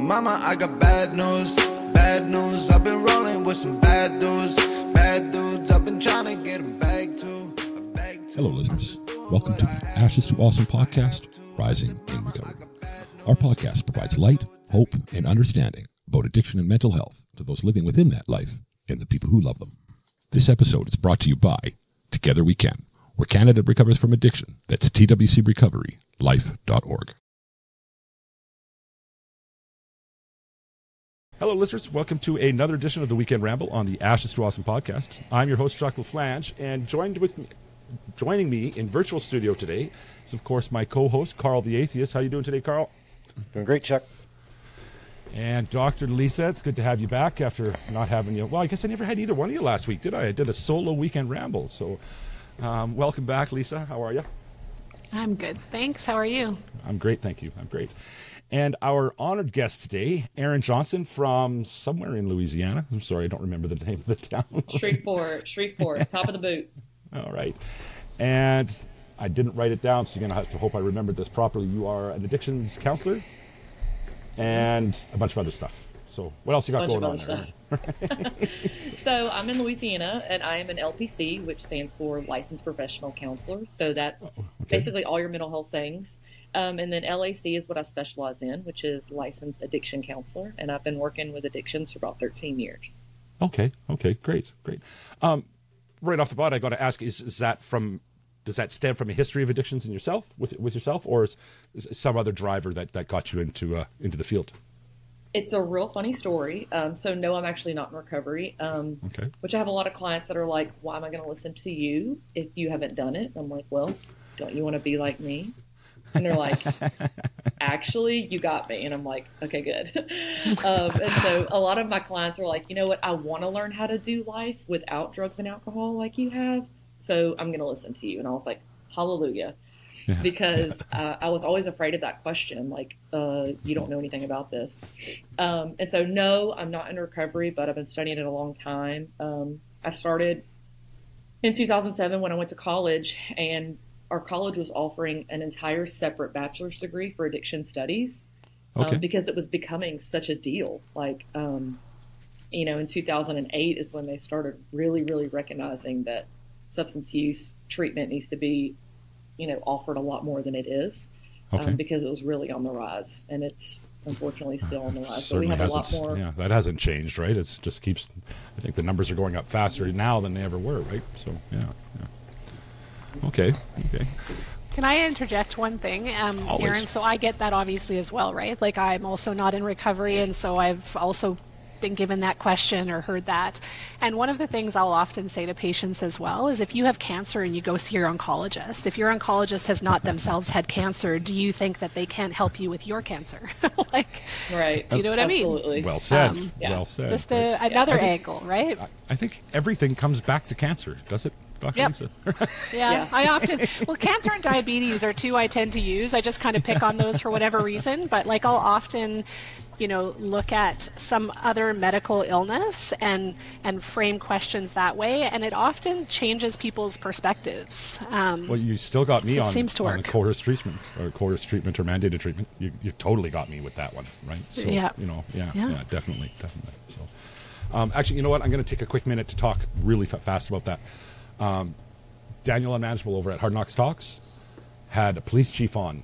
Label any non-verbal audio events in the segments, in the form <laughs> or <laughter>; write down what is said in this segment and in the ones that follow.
Mama, I got bad news, bad news. I've been rolling with some bad dudes, bad dudes. I've been trying to get a bag a bag. Hello, listeners. Welcome to the Ashes to Awesome podcast, Rising in Recovery. Our podcast provides light, hope, and understanding about addiction and mental health to those living within that life and the people who love them. This episode is brought to you by Together We Can, where Canada recovers from addiction. That's twcrecoverylife.org. Hello, listeners. Welcome to another edition of the Weekend Ramble on the Ashes to Awesome podcast. I'm your host, Chuck LaFlange, and joined with me, joining me in virtual studio today is, of course, my co-host, Carl the Atheist. How are you doing today, Carl? Doing great, Chuck. And Dr. Lisa, it's good to have you back after not having you. Well, I guess I never had either one of you last week, did I? I did a solo weekend ramble. So, um, welcome back, Lisa. How are you? I'm good. Thanks. How are you? I'm great, thank you. I'm great. And our honored guest today, Erin Johnston from somewhere in Louisiana. I'm sorry, I don't remember the name of the town. Shreveport, Shreveport, <laughs> top of the boot. All right. And I didn't write it down, so you're going to have to hope I remembered this properly. You are an addictions counselor and a bunch of other stuff. So, what else you got going on there? <laughs> So I'm in Louisiana, and I am an LPC, which stands for Licensed Professional Counselor. So that's Oh, okay. basically all your mental health things. Um, and then LAC is what I specialize in, which is Licensed Addiction Counselor, and I've been working with addictions for about 13 years. Okay. Okay. Great. Great. Um, right off the bat, I got to ask: Is is that from? Does that stem from a history of addictions in yourself, with with yourself, or is, is some other driver that, that got you into uh, into the field? It's a real funny story. Um, so no, I'm actually not in recovery. Um, Okay. which I have a lot of clients that are like, "Why am I going to listen to you if you haven't done it?" I'm like, "Well, don't you want to be like me?" And they're like, "Actually, you got me." And I'm like, "Okay, good." <laughs> um, and so a lot of my clients are like, "You know what? I want to learn how to do life without drugs and alcohol like you have, so I'm going to listen to you." And I was like, "Hallelujah." Yeah. Because uh, I was always afraid of that question, like, uh, you don't know anything about this. Um, and so, no, I'm not in recovery, but I've been studying it a long time. Um, I started in 2007 when I went to college, and our college was offering an entire separate bachelor's degree for addiction studies Okay. um, because it was becoming such a deal. Like, um, you know, in 2008 is when they started really, really recognizing that substance use treatment needs to be, you know, offered a lot more than it is Okay. um, because it was really on the rise, and it's unfortunately still on the rise. But we have a lot more. Yeah, that hasn't changed, right? It just keeps. I think the numbers are going up faster now than they ever were, right? So yeah, yeah. Okay, okay. Can I interject one thing, um, Always. Erin? So I get that obviously as well, right? Like I'm also not in recovery, and so I've also been given that question or heard that. And one of the things I'll often say to patients as well is if you have cancer and you go see your oncologist, if your oncologist has not themselves had cancer, do you think that they can't help you with your cancer? <laughs> like, Right. Do you know what I mean? Absolutely. Well said. Um, yeah. Well said. just right. a, another think- angle, right? I, I think everything comes back to cancer, does it, Doctor Yep. Lisa? <laughs> Yeah, Yeah. I often well, cancer and diabetes are two I tend to use. I just kind of pick on those for whatever reason. But like I'll often, you know, look at some other medical illness and and frame questions that way, and it often changes people's perspectives. Um, Well, you still got me It on, seems to on the work. coerced treatment or coerced treatment or mandated treatment. You, you totally got me with that one, right? So, Yeah. You know, yeah, yeah, Yeah. definitely, definitely. So, um, actually, you know what? I'm going to take a quick minute to talk really fast about that. Um, Daniel Unmanageable over at Hard Knocks Talks had a police chief on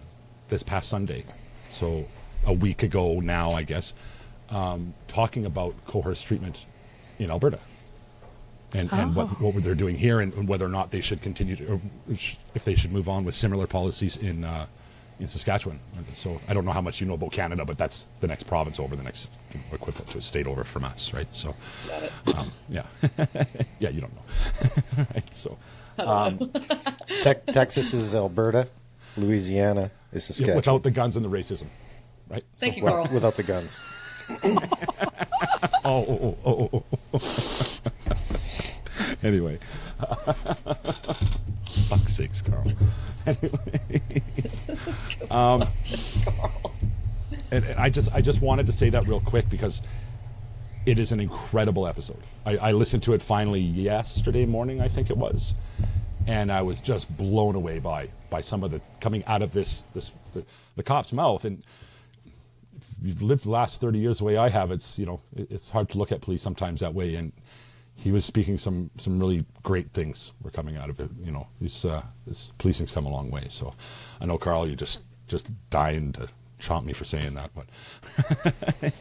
this past Sunday, so a week ago now, I guess, um, talking about coerced treatment in Alberta and, and what, Oh. what they're doing here and, and whether or not they should continue to, or sh- if they should move on with similar policies in, uh, in Saskatchewan. So I don't know how much you know about Canada, but that's the next province over, the next equivalent to a state over from us, right? So, um, yeah. <laughs> yeah, you don't know. <laughs> right, so, um, Te- Texas is Alberta. Louisiana is yeah, Saskatchewan. without the guns and the racism, right? Thank so, you, Well, Carl. without the guns. <laughs> Oh, oh, oh, oh, oh, oh. anyway. <laughs> Fuck's sakes, Carl. <laughs> Anyway. um, and, and I just I just wanted to say that real quick because it is an incredible episode. I, I listened to it finally yesterday morning, I think it was, and I was just blown away by by some of the coming out of this this the, the cop's mouth and you've lived the last 30 years the way I have, it's, you know, it, it's hard to look at police sometimes that way. And he was speaking some, some really great things were coming out of it. You know, he's, uh, this policing's come a long way. So I know, Carl, you're just, just dying to chomp me for saying that, but <laughs>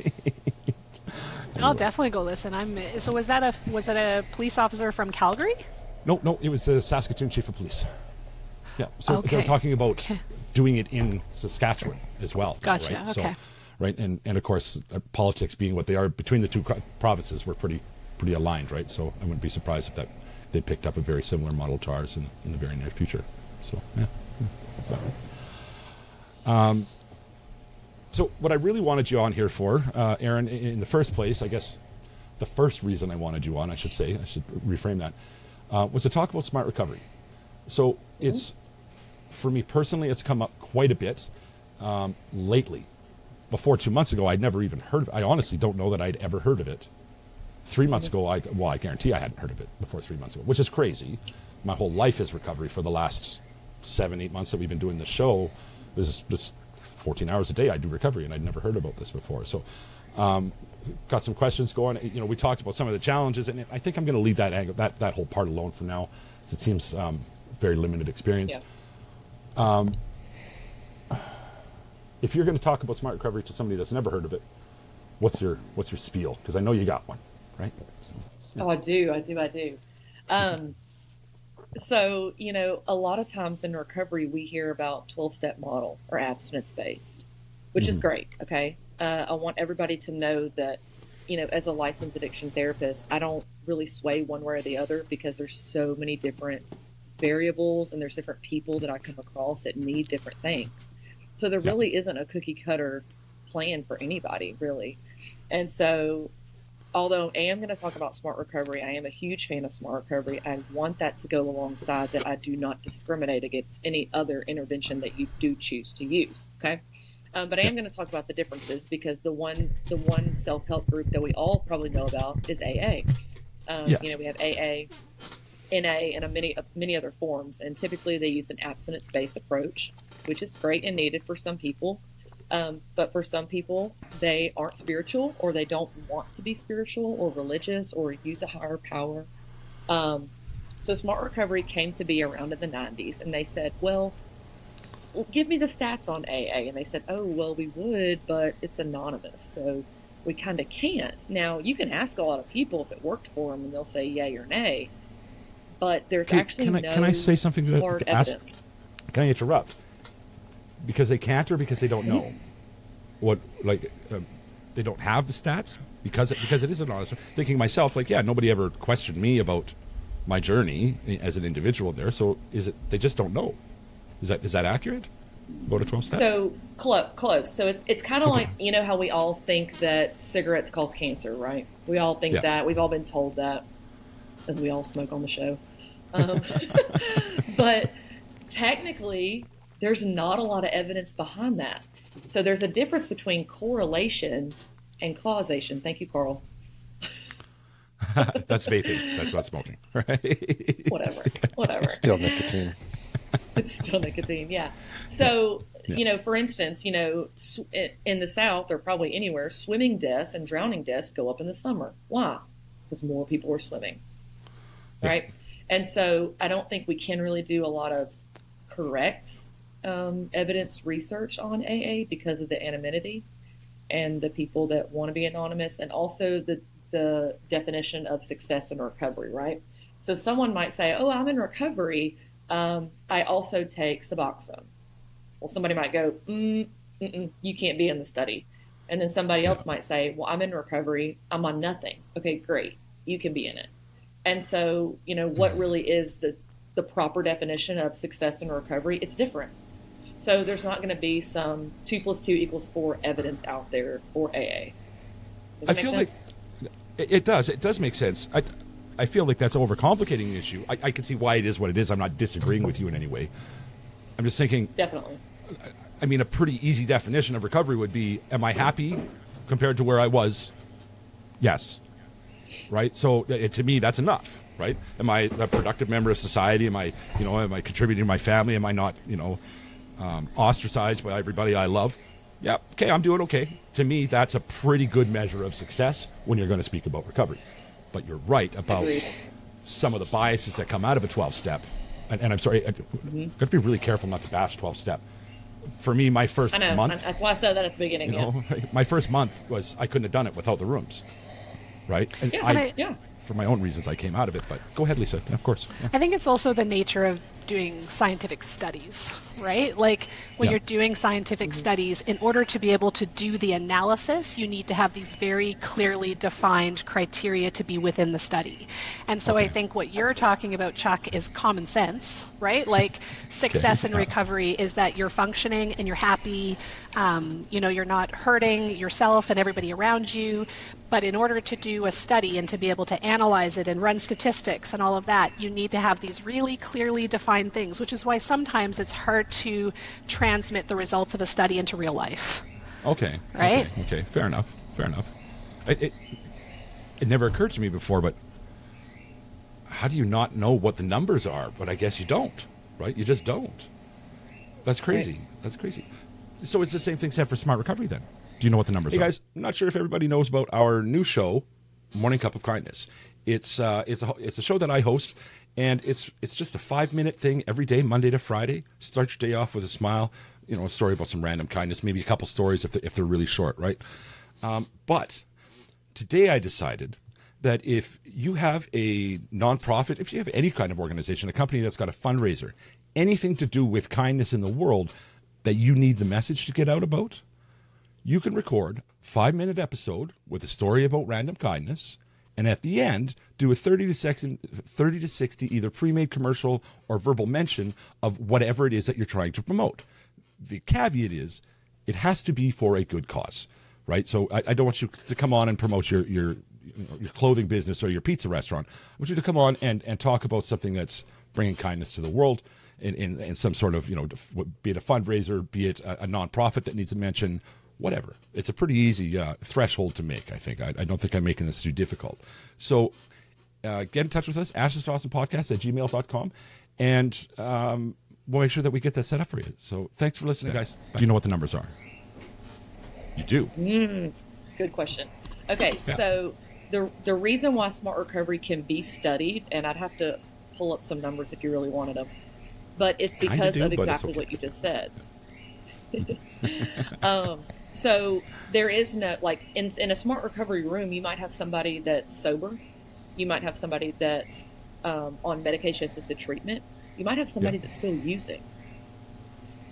I'll definitely go listen. I'm so was that a was that a police officer from Calgary? no, no, it was the Saskatoon chief of police. Yeah. So they were Okay. talking about Okay. doing it in Saskatchewan as well. Gotcha, Right? So, okay. right. And, and of course, uh, politics being what they are between the two provinces, were pretty, pretty aligned, right? So I wouldn't be surprised if that they picked up a very similar model to ours in, in the very near future. So, yeah. Um, so what I really wanted you on here for, uh, Erin, in the first place, I guess the first reason I wanted you on, I should say, I should reframe that, uh, was to talk about smart recovery. So it's, for me personally, it's come up quite a bit um, lately. Before two months ago, I'd never even heard of. I honestly don't know that I'd ever heard of it. Three months ago, I, well, I guarantee I hadn't heard of it before three months ago, which is crazy. My whole life is recovery for the last seven, eight months that we've been doing this show. This is just 14 hours a day I do recovery, and I'd never heard about this before. So, um, got some questions going. You know, we talked about some of the challenges, and I think I'm going to leave that angle, that that whole part alone for now, 'cause it seems um, very limited experience. Yeah. If you're going to talk about smart recovery to somebody that's never heard of it, what's your what's your spiel? Because I know you got one, right? Oh, I do, I do, I do. Um, so you know, a lot of times in recovery, we hear about twelve-step model or abstinence based, which is great. Okay, uh, I want everybody to know that you know, as a licensed addiction therapist, I don't really sway one way or the other because there's so many different variables and there's different people that I come across that need different things. So there Yeah. really isn't a cookie cutter plan for anybody, really. And so, although I am going to talk about smart recovery, I am a huge fan of smart recovery. I want that to go alongside that I do not discriminate against any other intervention that you do choose to use. Okay. Um, but I am going to talk about the differences because the one the one self help group that we all probably know about is AA. Um, Yes. You know, we have AA, NA, and a many many other forms, and typically they use an abstinence based approach, which is great and needed for some people. Um, but for some people, they aren't spiritual, or they don't want to be spiritual or religious, or use a higher power. Um, so Smart Recovery came to be around in the 90s, and they said, well, give me the stats on AA. And they said, oh, well, we would, but it's anonymous. So we kind of can't. Now, you can ask a lot of people if it worked for them, and they'll say yay or nay. But there's Can- actually can I- no can I say something hard to ask- evidence. Can I interrupt? Because they can't, or because they don't know what like um, they don't have the stats because it, because it is anonymous. Thinking myself, like, yeah, nobody ever questioned me about my journey as an individual there. So is it they just don't know? Is that is that accurate? About a twelve step. So close, close. So it's it's kind of Okay. like you know how we all think that cigarettes cause cancer, right? We all think Yeah. that. We've all been told that, as we all smoke on the show. Um, <laughs> <laughs> but technically, there's not a lot of evidence behind that. So there's a difference between correlation and causation. Thank you, Carl. <laughs> That's vaping. That's not smoking, <laughs> right? Whatever, <laughs> whatever. Still nicotine. it's still nicotine yeah so Yeah. you know for instance you know sw- in the south or probably anywhere swimming deaths and drowning deaths go up in the summer why because more people are swimming Yeah. right and so i don't think we can really do a lot of correct um, evidence research on aa because of the anonymity and the people that want to be anonymous and also the the definition of success and recovery right so someone might say oh i'm in recovery um, I also take Suboxone. Well, somebody might go, mm, you can't be in the study. And then somebody else might say, well, I'm in recovery. I'm on nothing. Okay, great. You can be in it. And so, you know, what really is the, the proper definition of success and recovery? It's different. So there's not going to be some two plus two equals four evidence out there for AA. I feel sense? like it, does. It does make sense. I, I feel like that's overcomplicating the issue. I, I can see why it is what it is. I'm not disagreeing with you in any way. I'm just thinking. Definitely. I mean, a pretty easy definition of recovery would be: Am I happy compared to where I was? Yes. Right. So it, to me, that's enough. Right. Am I a productive member of society? Am I, you know, am I contributing to my family? Am I not, you know, um, ostracized by everybody I love? yeah, okay, I'm doing okay. To me, that's a pretty good measure of success when you're going to speak about recovery. But you're right about Agreed. some of the biases that come out of a 12 step. And, and I'm sorry, I Mm-hmm. got to be really careful not to bash 12 step. For me, my first I know. month, That's why I said that at the beginning. you yeah. <laughs> my first month was I couldn't have done it without the rooms, right? And Yeah, I, I- yeah. for my own reasons, I came out of it. But go ahead, Lisa. Of course. Yeah. I think it's also the nature of doing scientific studies, right? Like when Yeah. you're doing scientific studies, in order to be able to do the analysis, you need to have these very clearly defined criteria to be within the study. And so I think what you're talking about, Chuck, is common sense, right? Like success in yeah. recovery is that you're functioning and you're happy, um, you know, you're not hurting yourself and everybody around you. But in order to do a study and to be able to analyze it and run statistics and all of that, you need to have these really clearly defined things, which is why sometimes it's hard to transmit the results of a study into real life. Okay. Right? Okay. okay. Fair enough. Fair enough. It, it it never occurred to me before, but how do you not know what the numbers are? But I guess you don't, right? You just don't. That's crazy. That's crazy. So it's the same thing said for smart recovery. Then, do you know what the numbers Hey are? guys, I'm not sure if everybody knows about our new show, Morning Cup of Kindness. It's uh, it's a it's a show that I host, and it's it's just a five minute thing every day, Monday to Friday. Start your day off with a smile. You know, a story about some random kindness, maybe a couple stories if they, if they're really short, right? Um, but today I decided that if you have a nonprofit, if you have any kind of organization, a company that's got a fundraiser, anything to do with kindness in the world that you need the message to get out about, you can record five minute episode with a story about random kindness and at the end do a 30 to 60, 30 to 60 either pre-made commercial or verbal mention of whatever it is that you're trying to promote. The caveat is it has to be for a good cause right? So i, I don't want you to come on and promote your your your clothing business or your pizza restaurant. I want you to come on and and talk about something that's bringing kindness to the world in, in, in some sort of you know be it a fundraiser be it a, a nonprofit that needs a mention whatever it's a pretty easy uh, threshold to make i think I, I don't think i'm making this too difficult so uh, get in touch with us, Ashes to Awesome Podcast at gmail.com, and um, we'll make sure that we get that set up for you. So thanks for listening, guys. Do you know what the numbers are? You do. Good question. Okay, Yeah. so the the reason why smart recovery can be studied, and I'd have to pull up some numbers if you really wanted them, but it's because do, of exactly okay. what you just said. <laughs> <laughs> um, so there is no like in in a smart recovery room, you might have somebody that's sober, you might have somebody that's um, on medication assisted treatment, you might have somebody Yeah. that's still using.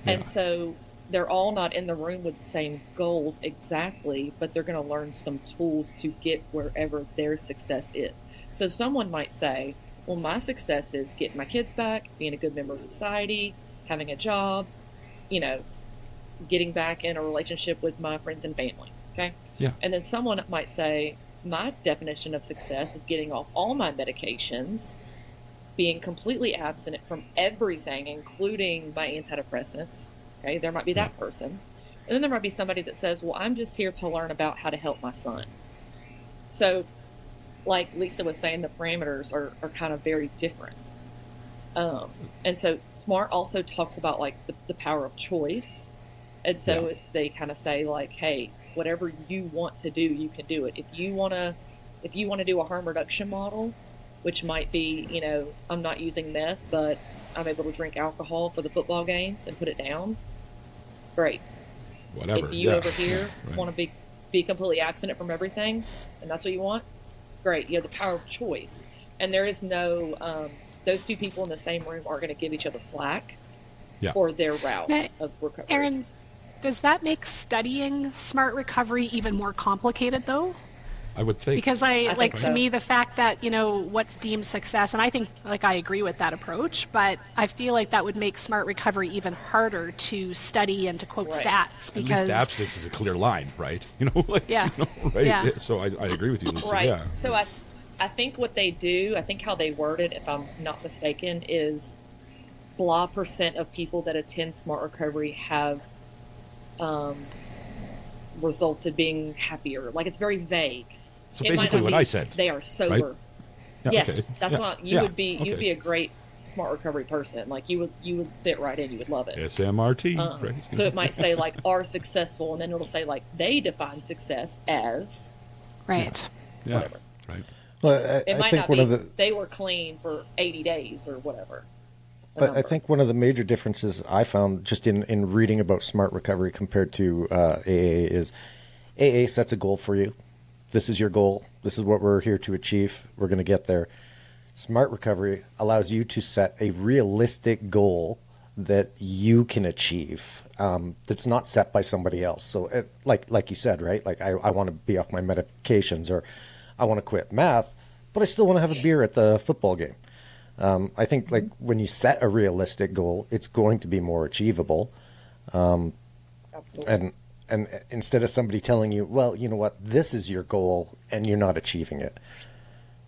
And Yeah. so they're all not in the room with the same goals exactly, but they're going to learn some tools to get wherever their success is. So someone might say, well, my success is getting my kids back, being a good member of society, having a job, you know, getting back in a relationship with my friends and family. Okay. Yeah. And then someone might say, my definition of success is getting off all my medications, being completely abstinent from everything, including my antidepressants. Okay, there might be that person. And then there might be somebody that says, Well, I'm just here to learn about how to help my son. So, like Lisa was saying, the parameters are, are kind of very different. Um, and so, SMART also talks about like the, the power of choice. And so Yeah. they kind of say, like, hey, whatever you want to do, you can do it. If you want to, if you want to do a harm reduction model, which might be, you know, I'm not using meth, but I'm able to drink alcohol for the football games and put it down. Great. Whatever. If you yeah. over here <laughs> Right. want to be be completely abstinent from everything, and that's what you want, great. You have the power of choice, and there is no um, those two people in the same room are going to give each other flack Yeah. for their route Now, of recovery. Erin, does that make studying smart recovery even more complicated though? I would think. Because I, think like to so. me the fact that you know what's deemed success, and I think like I agree with that approach, but I feel like that would make smart recovery even harder to study and to quote Right. stats At because least abstinence is a clear line, right? <laughs> You know, like, Yeah. you know, right? Yeah. <laughs> So I, I agree with you, Lisa. right. Yeah. So I, I think what they do, I think how they word it, if I'm not mistaken, is blah percent of people that attend Smart Recovery have um, resulted being happier. Like it's very vague. So It basically what be I said. They are sober. Yeah, yes, okay. that's Yeah, what you yeah, would be. You'd okay. be a great smart recovery person. Like you would you would fit right in. You would love it. SMRT, Um, right? So it might say like are successful, and then it'll say like they define success as Right. yeah, whatever. right. Well, I, It I might think not one be of the they were clean for 80 days or whatever. I, I think one of the major differences I found just in, in reading about smart recovery compared to uh, AA is AA sets a goal for you. This is your goal. This is what we're here to achieve. We're going to get there. Smart recovery allows you to set a realistic goal that you can achieve. Um, that's not set by somebody else. So, it, like like you said, right? Like I, I want to be off my medications, or I want to quit math, but I still want to have a beer at the football game. Um, I think like when you set a realistic goal, it's going to be more achievable. Absolutely. And and instead of somebody telling you, well, you know what, this is your goal, and you're not achieving it.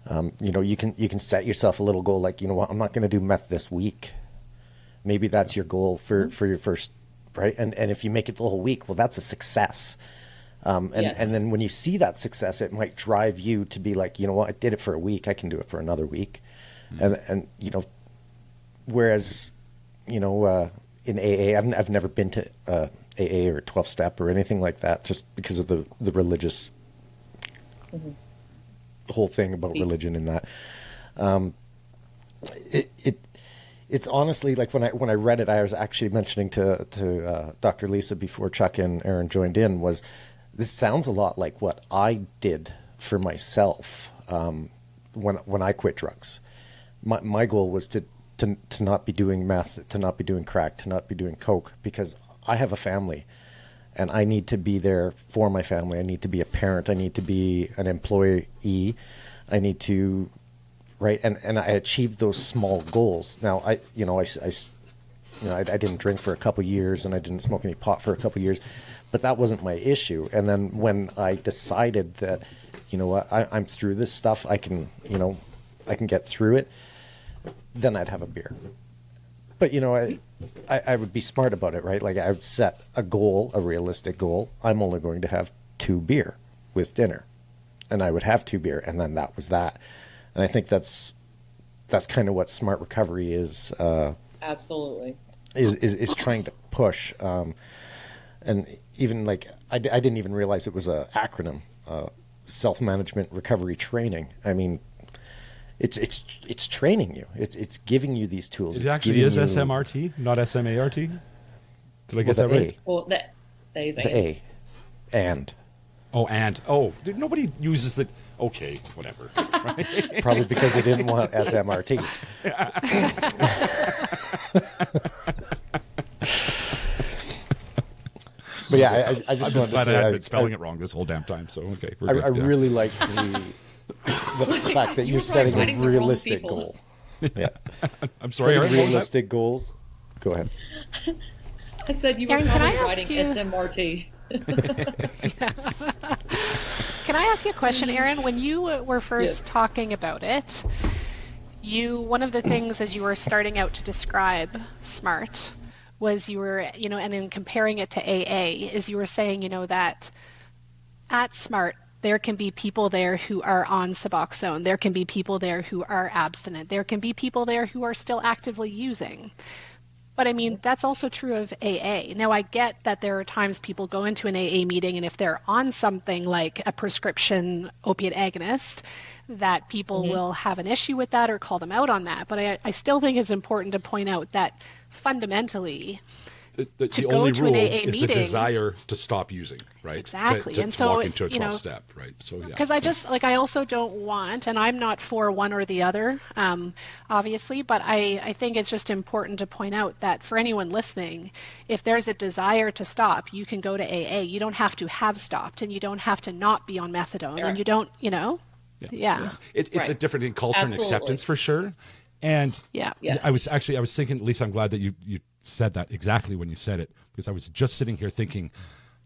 Um, you know, you can you can set yourself a little goal like, you know what, I'm not going to do meth this week. Maybe that's your goal for for your first right, and and if you make it the whole week, well, that's a success. Um, and Yes. and then when you see that success, it might drive you to be like, you know what, I did it for a week, I can do it for another week, and and you know, whereas you know uh, in AA, I've, I've never been to uh, AA or twelve step or anything like that, just because of the the religious whole thing about Piece. religion and that. Um, it it it's honestly like when I when I read it, I was actually mentioning to to uh, Dr. Lisa before Chuck and Erin joined in was this sounds a lot like what I did for myself um, when when I quit drugs. My my goal was to to to not be doing meth, to not be doing crack, to not be doing coke because I have a family and I need to be there for my family. I need to be a parent. I need to be an employee. I need to, right? And and I achieved those small goals. Now I, you know, I, I you know, I, I didn't drink for a couple years and I didn't smoke any pot for a couple years, but that wasn't my issue. And then when I decided that, you know I, I'm through this stuff, I can, you know, I can get through it. Then I'd have a beer. But you know, I, I, I would be smart about it, right? Like I would set a goal, a realistic goal. I'm only going to have two beer with dinner, and I would have two beer, and then that was that. And I think that's that's kind of what smart recovery is uh, Absolutely. is, is is trying to push. Um, and even like I, d- I didn't even realize it was a acronym, uh, self management recovery training. I mean. It's it's it's training you. It's it's giving you these tools. It It's actually is you- SMRT, not SMART. Did I well, get the that right? A, Well, that that is the A, and Oh, and oh, dude, nobody uses the. Okay, whatever. Right? <laughs> probably because they didn't want SMRT. <laughs> but yeah, I, I- I just I'm just wanted to glad say I had I, been spelling I, it wrong this whole damn time. So okay, we're I, good, I yeah. really like the, the <laughs> fact that You you're setting a realistic goal. <laughs> Yeah, I'm sorry. setting Erin, what was that? realistic goals. Go ahead. <laughs> I said you were Erin, can probably I ask writing you- SMRT. Can I ask you a question, Erin? When you were first Yes. talking about it, you one of the things as you were starting out to describe smart was you were, you know, and in comparing it to AA, is you were saying, you know, that at smart there can be people there who are on Suboxone. There can be people there who are abstinent. There can be people there who are still actively using. But I mean, that's also true of AA. Now, I get that there are times people go into an AA meeting, and if they're on something like a prescription opiate agonist, that people mm-hmm. will have an issue with that or call them out on that. But I, I still think it's important to point out that fundamentally, The, the, to the go only to an rule AA is the desire to stop using, right? Exactly. To, And to so, walk into a you know, step, right? So yeah. because I just like I also don't want, and I'm not for one or the other, um, obviously, but I I think it's just important to point out that for anyone listening, if there's a desire to stop, you can go to AA. You don't have to have stopped, and you don't have to not be on methadone, and you don't, you know, yeah, It, it's a different in culture and acceptance for sure. And yeah, Yes. I was actually I was thinking, Lisa, I'm glad that you you said that exactly when you said it because I was just sitting here thinking,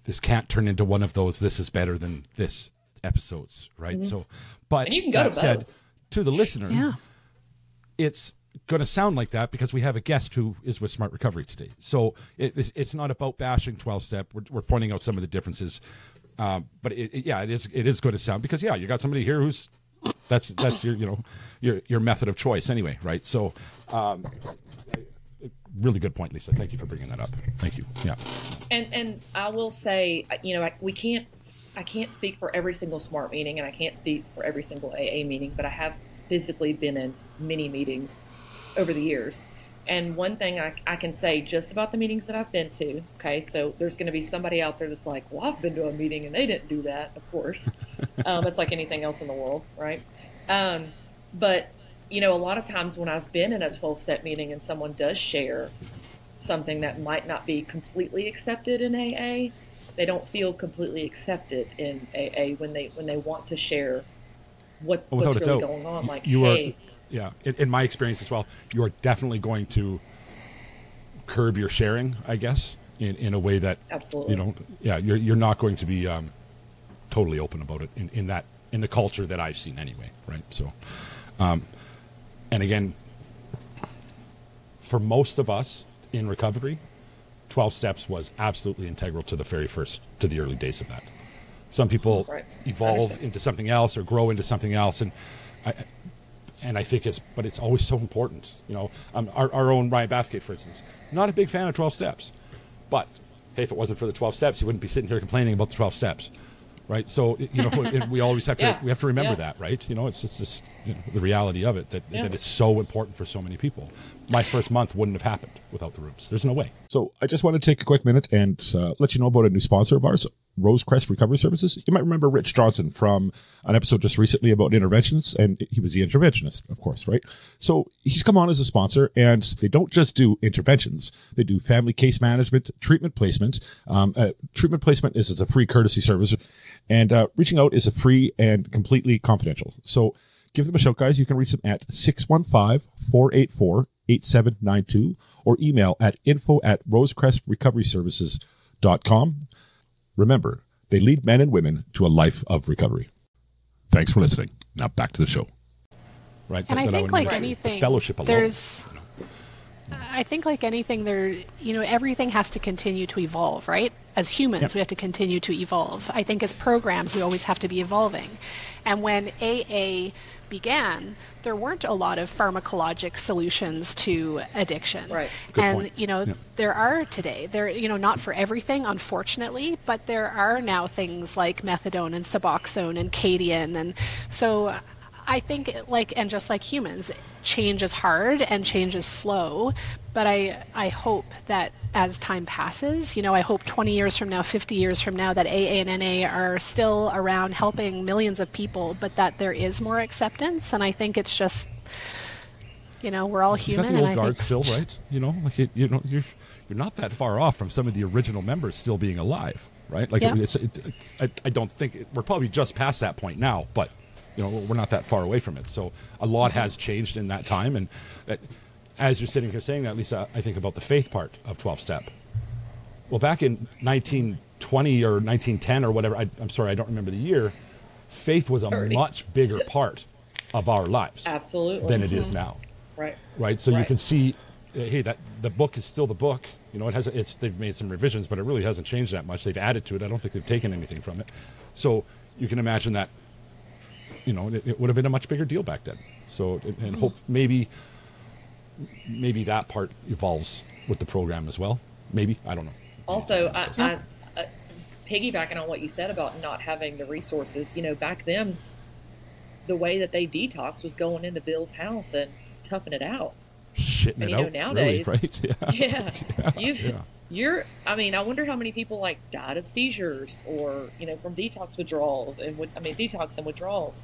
this can't turn into one of those. This is better than this episodes, right? So, but Mm-hmm. And you can go that to said, both. to the listener, yeah. it's going to sound like that because we have a guest who is with Smart Recovery today. So it, it's, it's not about bashing 12 step. We're, we're pointing out some of the differences. Um, but it, it- yeah, it is it is going to sound because yeah, you got somebody here who's That's that's your you know your your method of choice anyway, right? So, um, really good point, Lisa. Thank you for bringing that up. Thank you. Yeah. And and I will say, you know, I, we can't. I can't speak for every single smart meeting, and I can't speak for every single AA meeting, but I have physically been in many meetings over the years. And one thing I, I can say just about the meetings that I've been to, okay, so there's going to be somebody out there that's like, well, I've been to a meeting and they didn't do that, of course. <laughs> um, it's like anything else in the world, right? Um, but, you know, a lot of times when I've been in a 12 step meeting and someone does share something that might not be completely accepted in AA, they don't feel completely accepted in AA when they when they want to share what, Oh, what's really going on. Like, you are, yeah. In, in my experience as well, you are definitely going to curb your sharing, I guess, in, in a way that Absolutely. you know, yeah, you're you're not going to be um, totally open about it in, in that in the culture that I've seen anyway, right? So, um, and again, for most of us in recovery, 12 steps was absolutely integral to the very first, to the early days of that. Some people Right. evolve into something else or grow into something else. And I, and I think it's, but it's always so important. You know, um, our, our own Ryan Bathgate, for instance, not a big fan of 12 steps. But hey, if it wasn't for the 12 steps, he wouldn't be sitting here complaining about the 12 steps. Right. So, you know, <laughs> we always have to, Yeah. we have to remember Yeah. that, right? You know, it's, it's just you know, the reality of it that, Yeah. that is so important for so many people. My first month wouldn't have happened without the rooms. There's no way. So I just want to take a quick minute and uh, let you know about a new sponsor of ours, Rosecrest Recovery Services. You might remember Rich Johnson from an episode just recently about interventions, and he was the interventionist, of course, right? So he's come on as a sponsor, and they don't just do interventions; they do family case management, treatment placement. Um, uh, treatment placement is, is a free courtesy service, and uh, reaching out is a free and completely confidential. So give them a shout, guys. You can reach them at 615-484-8792 or email at info at rosecrestrecoveryservices.com. Remember, they lead men and women to a life of recovery. Thanks for listening. Now back to the show. Right. And I that- that think would like mention. The anything, fellowship alone. there's. I think like anything, there you know everything has to continue to evolve, right? As humans, Yep. we have to continue to evolve. I think as programs, we always have to be evolving. And when AA began, there weren't a lot of pharmacologic solutions to addiction. Right. Good and point. you know Yep. there are today. There you know not for everything, unfortunately, but there are now things like methadone and Suboxone and Kadian, and so I think like and just like humans, change is hard and change is slow. But I I hope that as time passes, you know, I hope 20 years from now, 50 years from now, that AA and NA are still around helping millions of people, but that there is more acceptance. And I think it's just, you know, we're all you human. got the and old I guard think still, right? You know, like it, you know, you're you're not that far off from some of the original members still being alive, right? Like Yeah. it's, it, it, I, I don't think we're probably just past that point now, but you know, we're not that far away from it. So a lot mm-hmm. has changed in that time, and that, as you're sitting here saying that, Lisa, I think about the faith part of 12 step. Well, back in 1920 or 1910 or whatever, I, I'm sorry, I don't remember the year. Faith was a 30. much bigger part of our lives Absolutely. than it is now Right. right? So you can see, uh, hey, that the book is still the book. You know, it has it's they've made some revisions, but it really hasn't changed that much. They've added to it. I don't think they've taken anything from it. So you can imagine that, you know, it, it would have been a much bigger deal back then. So and- and hope maybe maybe that part evolves with the program as well. Maybe I don't know. Also, I, I, I, piggybacking on what you said about not having the resources, you know, back then, the way that they detox was going into Bill's house and toughing it out. Shitting And it you know, out, nowadays- really, right? <laughs> <laughs> Yeah. Yeah, you, yeah. you're. I mean, I wonder how many people like died of seizures or you know from detox withdrawals and I mean detox and withdrawals.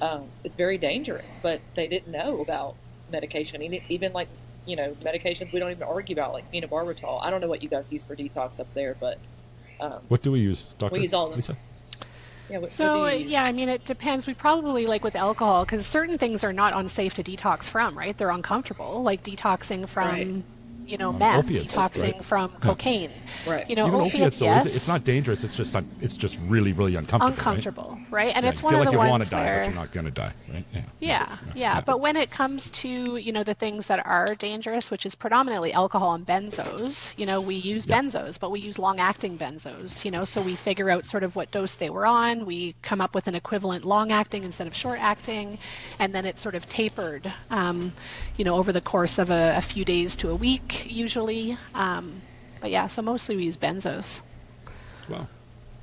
Um, it's very dangerous, but they didn't know about medication. Even- Even like you know medications we don't even argue about, like phenobarbital. I don't know what you guys use for detox up there, but um, What do we use, Doctor? use all of them. Lisa? yeah. What, what So do you use? yeah, I mean it depends. We probably like with alcohol because certain things are not unsafe to detox from, right? They're uncomfortable, like detoxing from, Right. You know, meth, opiates, detoxing right. from cocaine. Right. You know, Even opiates, opiates, though, yes, is it's not dangerous. It's just un- it's just really really uncomfortable. right? uncomfortable, right? And Yeah, it's one feel of like the you want to die, where but you're not going to die, right? Yeah. yeah, yeah. But when it comes to, you know, the things that are dangerous, which is predominantly alcohol and benzos, you know, we use Yeah. benzos, but we use long acting benzos, you know, so we figure out sort of what dose they were on. We come up with an equivalent long acting instead of short acting, and then it's sort of tapered, um, you know, over the course of a, a few days to a week, usually. Um, but yeah, so mostly we use benzos. Wow.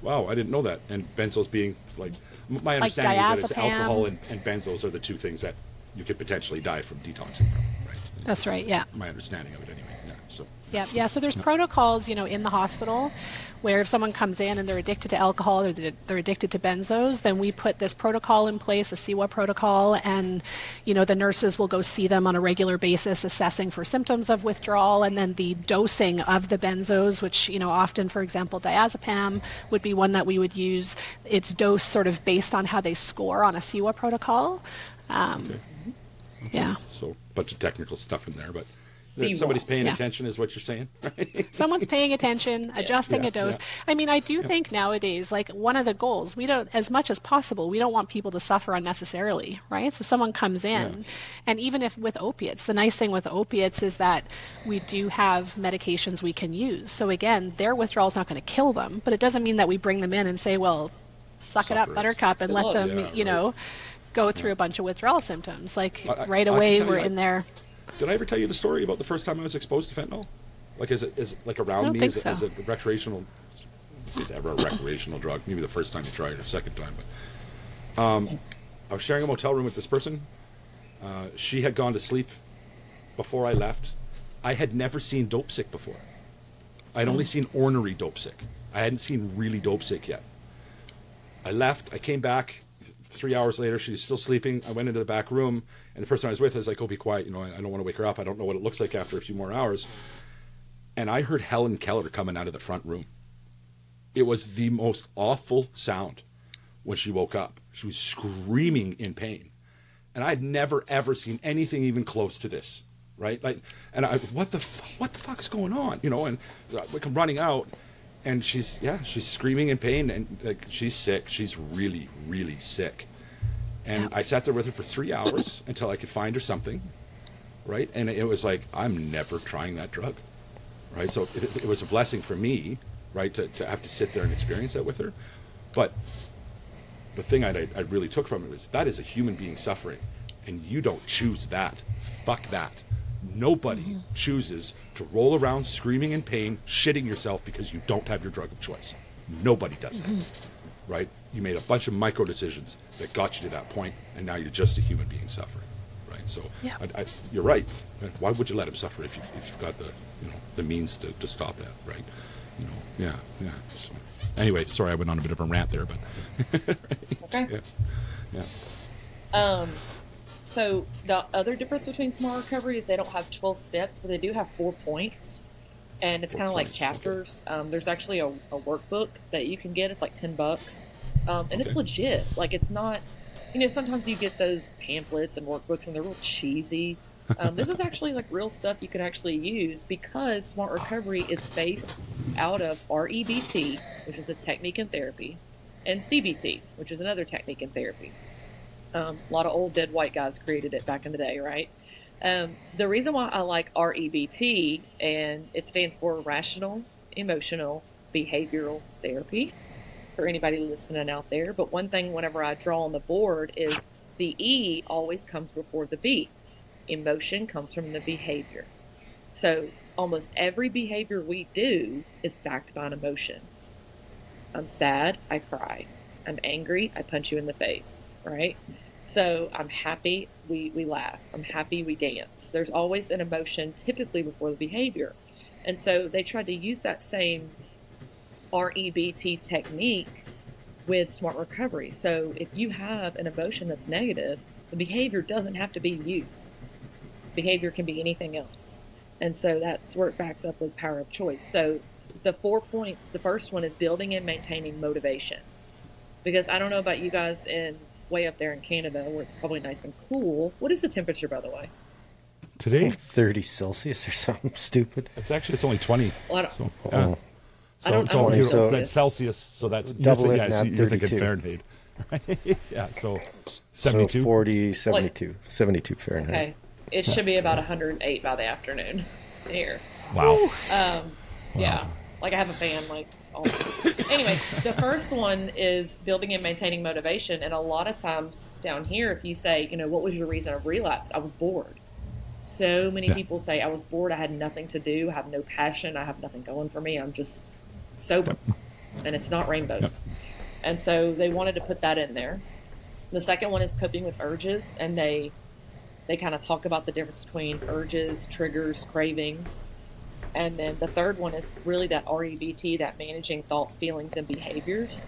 Wow, I didn't know that. And benzos being like my understanding is that it's alcohol and, and benzos are the two things that you could potentially die from detoxing from, right? That's right, yeah. My understanding of it anyway. Yeah. So Yeah, yeah. So there's protocols, you know, in the hospital where if someone comes in and they're addicted to alcohol or they're addicted to benzos, then we put this protocol in place, a CIWA protocol, and you know the nurses will go see them on a regular basis, assessing for symptoms of withdrawal, and then the dosing of the benzos, which you know often, for example, diazepam would be one that we would use. Its dose sort of based on how they score on a CIWA protocol. Um, Yeah. so a bunch of technical stuff in there, but See somebody's paying Yeah. attention is what you're saying, <laughs> right? someone's paying <laughs> attention adjusting Yeah, a dose yeah. i mean i do think nowadays like one of the goals we don't as much as possible we don't want people to suffer unnecessarily right so someone comes in Yeah. and even if with opiates the nice thing with opiates is that we do have medications we can use so again their withdrawal is not going to kill them but it doesn't mean that we bring them in and say well suck it up buttercup and Good let luck. them Yeah, you right. know go through a bunch of withdrawal symptoms like I- I- right away we're you, I- in there Did I ever tell you the story about the first time I was exposed to fentanyl? Like, is it is it like around me? Is it, is so. it recreational? If it's ever a recreational drug, maybe the first time you try it, or second time. But um, I was sharing a motel room with this person. Uh, she had gone to sleep before I left. I had never seen dope sick before. I'd only seen ornery dope sick. I hadn't seen really dope sick yet. I left. I came back three hours later. she's still sleeping. I went into the back room, and the person I was with is like, "Oh, be quiet. You know, I, I don't want to wake her up. I don't know what it looks like after a few more hours." And I heard Helen Keller coming out of the front room. It was the most awful sound when she woke up. She was screaming in pain, and I'd never ever seen anything even close to this. Right? Like, and I, what the, fu- what the fuck is going on? You know, and uh, come running out, and she's yeah she's screaming in pain and like she's sick. She's really really sick. And i sat there with her for three hours <laughs> until i could find her something right? And it was like i'm never trying that drug right? So it, it was a blessing for me right to, to have to sit there and experience that with her. But the thing I, I really took from it was that is a human being suffering and you don't choose that. Fuck that nobody chooses to roll around screaming in pain shitting yourself because you don't have your drug of choice. Nobody does that right? You made a bunch of micro decisions that got you to that point and now you're just a human being suffering right? So Yeah. I, I, you're right. Why would you let him suffer if, you, if you've got the you know the means to, to stop that right? You know yeah yeah. So, anyway sorry i went on a bit of a rant there but <laughs> Okay. yeah. Yeah. Um, so the other difference between smart recovery is they don't have 12 steps, but they do have four points. And it's kind of like chapters. Um, there's actually a, a workbook that you can get. It's like 10 bucks. Um, and it's legit. Like it's not, you know, sometimes you get those pamphlets and workbooks and they're real cheesy. Um, this is <laughs> actually like real stuff you can actually use because smart recovery is based out of REBT, which is a technique in therapy, and CBT, which is another technique in therapy. Um, a lot of old dead white guys created it back in the day, right? Um, the reason why I like REBT, and it stands for Rational Emotional Behavioral Therapy, for anybody listening out there. But one thing, whenever I draw on the board, is the E always comes before the B. Emotion comes from the behavior. So almost every behavior we do is backed by an emotion. I'm sad, I cry. I'm angry, I punch you in the face, right? So I'm happy, we, we laugh. I'm happy, we dance. There's always an emotion typically before the behavior. And so they tried to use that same REBT technique with smart recovery. So if you have an emotion that's negative, the behavior doesn't have to be used. Behavior can be anything else. And so that's where it backs up with power of choice. So the four points, the first one is building and maintaining motivation. Because I don't know about you guys in way up there in Canada where it's probably nice and cool. What is the temperature, by the way? today 30 Celsius or <laughs> something stupid. it's actually it's only 20 Well, I don't- so Oh. I so, don't- I don't know you're- Celsius. that's celsius so that's Double you're, it yeah, so you're thinking 32. fahrenheit <laughs> yeah, so So 72. 40, 72, 72 Fahrenheit. Okay. It should be about 108 by the afternoon here. wow. Um yeah. Like I have a fan like all Oh, anyway, the first one is building and maintaining motivation and a lot of times down here if you say, you know, what was your reason of relapse? I was bored. So many Yeah. people say I was bored, I had nothing to do, I have no passion, I have nothing going for me, I'm just sober. And it's not rainbows. And so they wanted to put that in there. The second one is coping with urges and they they kind of talk about the difference between urges, triggers, cravings. And then the third one is really that REBT, that managing thoughts, feelings, and behaviors.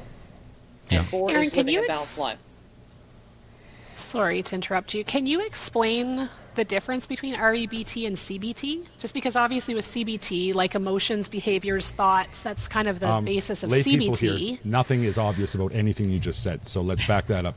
Yeah. And four Erin, is can living you a ex- life. Sorry to interrupt you. Can you explain the difference between REBT and CBT? Just because obviously with CBT, like emotions, behaviors, thoughts, that's kind of the Um, basis of lay CBT. people here, nothing is obvious about anything you just said. So let's back that up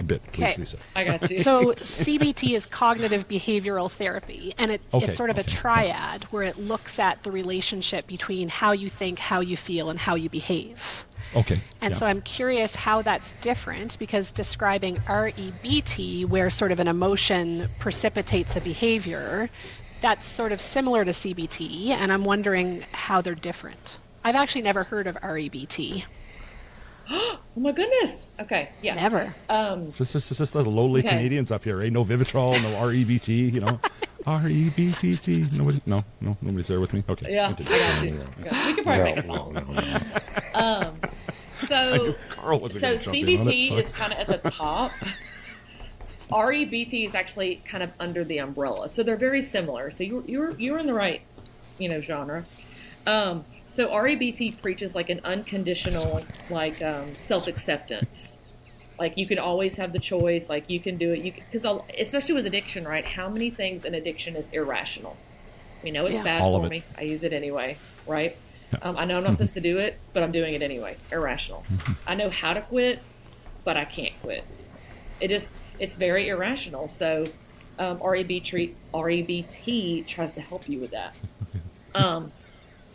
a bit, please, Okay. Lisa. I got you. So CBT is cognitive behavioral therapy, and it, Okay, it's sort of okay. a triad where it looks at the relationship between how you think, how you feel, and how you behave. Okay. And yeah. so I'm curious how that's different because describing REBT, where sort of an emotion precipitates a behavior, that's sort of similar to CBT, and I'm wondering how they're different. I've actually never heard of E REBT. <gasps> oh my goodness. Okay. Yeah. Never. Um, So it's just, it's just the lowly Okay. Canadians up here, eh? No Vivitrol, no REBT, you know. <laughs> REBTT. Nobody, no, no, nobody's there with me. Okay. yeah. I got you. Okay. We could probably make a No, song. no, no, no. <laughs> So, Carl wasn't so gonna jump in on it. CBT is kind of at the top. <laughs> REBT is actually kind of under the umbrella, so they're very similar. So you're you're you're in the right, you know, genre. Um, so REBT preaches like an unconditional, like um, self acceptance. Like you can always have the choice. Like you can do it. You because especially with addiction, right? How many things in addiction is irrational? We know it's Yeah. bad All for it. me. I use it anyway, right? Um, I know I'm not supposed to do it, but I'm doing it anyway. Irrational. I know how to quit, but I can't quit. It just it's very irrational. So um, REB treat, REBT tries to help you with that. <laughs> Um,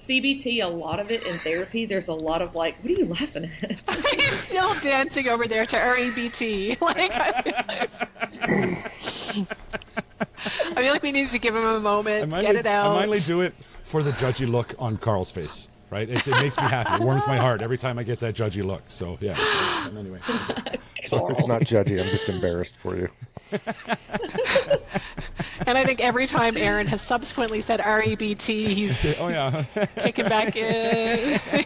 CBT, a lot of it in therapy, there's a lot of like, what are you laughing at? <laughs> I'm still dancing over there to REBT. <laughs> Like, I feel like, I feel like we needed to give him a moment, might, get it out. I might do it for the judgy look on Carl's face, right? It, it makes me happy. It warms my heart every time I get that judgy look. So, yeah. Anyway. <laughs> So it's not judgy. I'm just embarrassed for you. <laughs> And I think every time Erin has subsequently said REBT, he's <laughs> Oh, yeah. kicking back in. <laughs>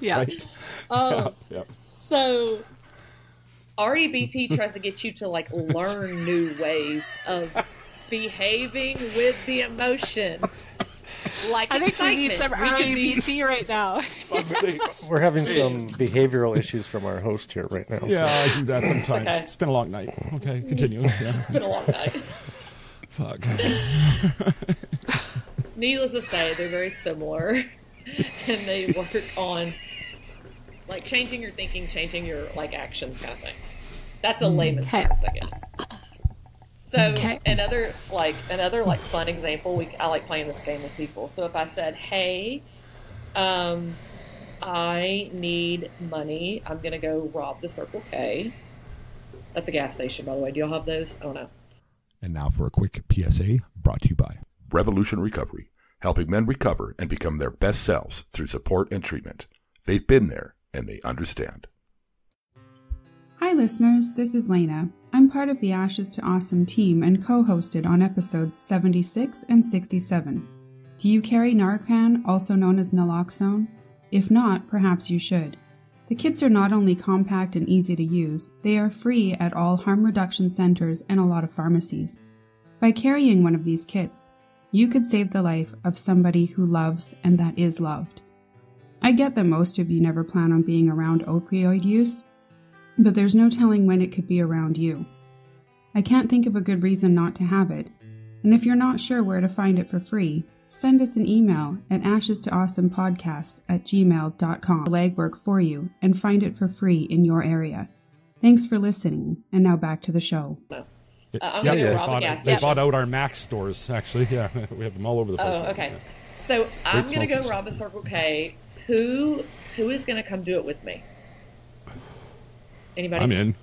yeah. right. Um, Yeah. So REBT tries to get you to like learn new ways of behaving with the emotion. Like I think we need some excitement. We could be- REBT right now. <laughs> We're having some behavioral issues from our host here right now. Yeah, I do that sometimes. Okay. It's been a long night. Okay, continue. Yeah. <laughs> It's been a long night. Fuck. <laughs> Needless to say, they're very similar, and they work on like changing your thinking, changing your like actions, kind of thing. That's a layman's Okay. terms, I guess. So Okay. another like another like fun example. We I like playing this game with people. So if I said, "Hey, um, I need money. I'm gonna go rob the Circle K." That's a gas station, by the way. Do y'all have those? Oh no. And now for a quick PSA brought to you by Revolution Recovery, helping men recover and become their best selves through support and treatment. They've been there and they understand. Hi, listeners. This is Lena. I'm part of the Ashes to Awesome team and co hosted on episodes 76 and 67. Do you carry Narcan, also known as naloxone? If not, perhaps you should. The kits are not only compact and easy to use, they are free at all harm reduction centers and a lot of pharmacies. By carrying one of these kits, you could save the life of somebody who loves and that is loved. I get that most of you never plan on being around opioid use, but there's no telling when it could be around you. I can't think of a good reason not to have it, and if you're not sure where to find it for free, send us an email at ashes to awesome podcast at gmail.com. Legwork for you and find it for free in your area. Thanks for listening, and now back to the show. Uh, I'm Yeah, gonna they, go rob a bought, gas they bought out our Mac stores, actually. <laughs> Yeah, we have them all over the place. Oh, right okay. now. So I'm gonna go rob a Circle K. Who who is going to come do it with me? Anybody? I'm in.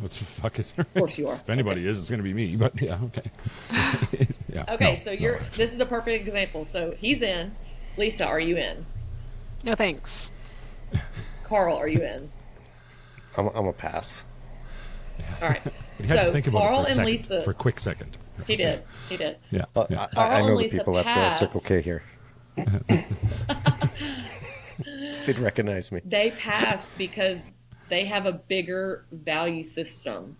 Let's fuck it. Of course you are. if anybody is, it's going to be me. But yeah, okay. <laughs> yeah. Okay, no, so you're. actually. this is the perfect example. So he's in. Lisa, are you in? No thanks. Carl, are you in? I'm, I'm a pass. All right. You had so to think about Carl it for a and second, Lisa. for a quick second. he did. <laughs> He did. Yeah. Uh, yeah. I, I Carl know and the Lisa people at uh, passed. Circle K here. <laughs> They'd recognize me. They passed because they have a bigger value system.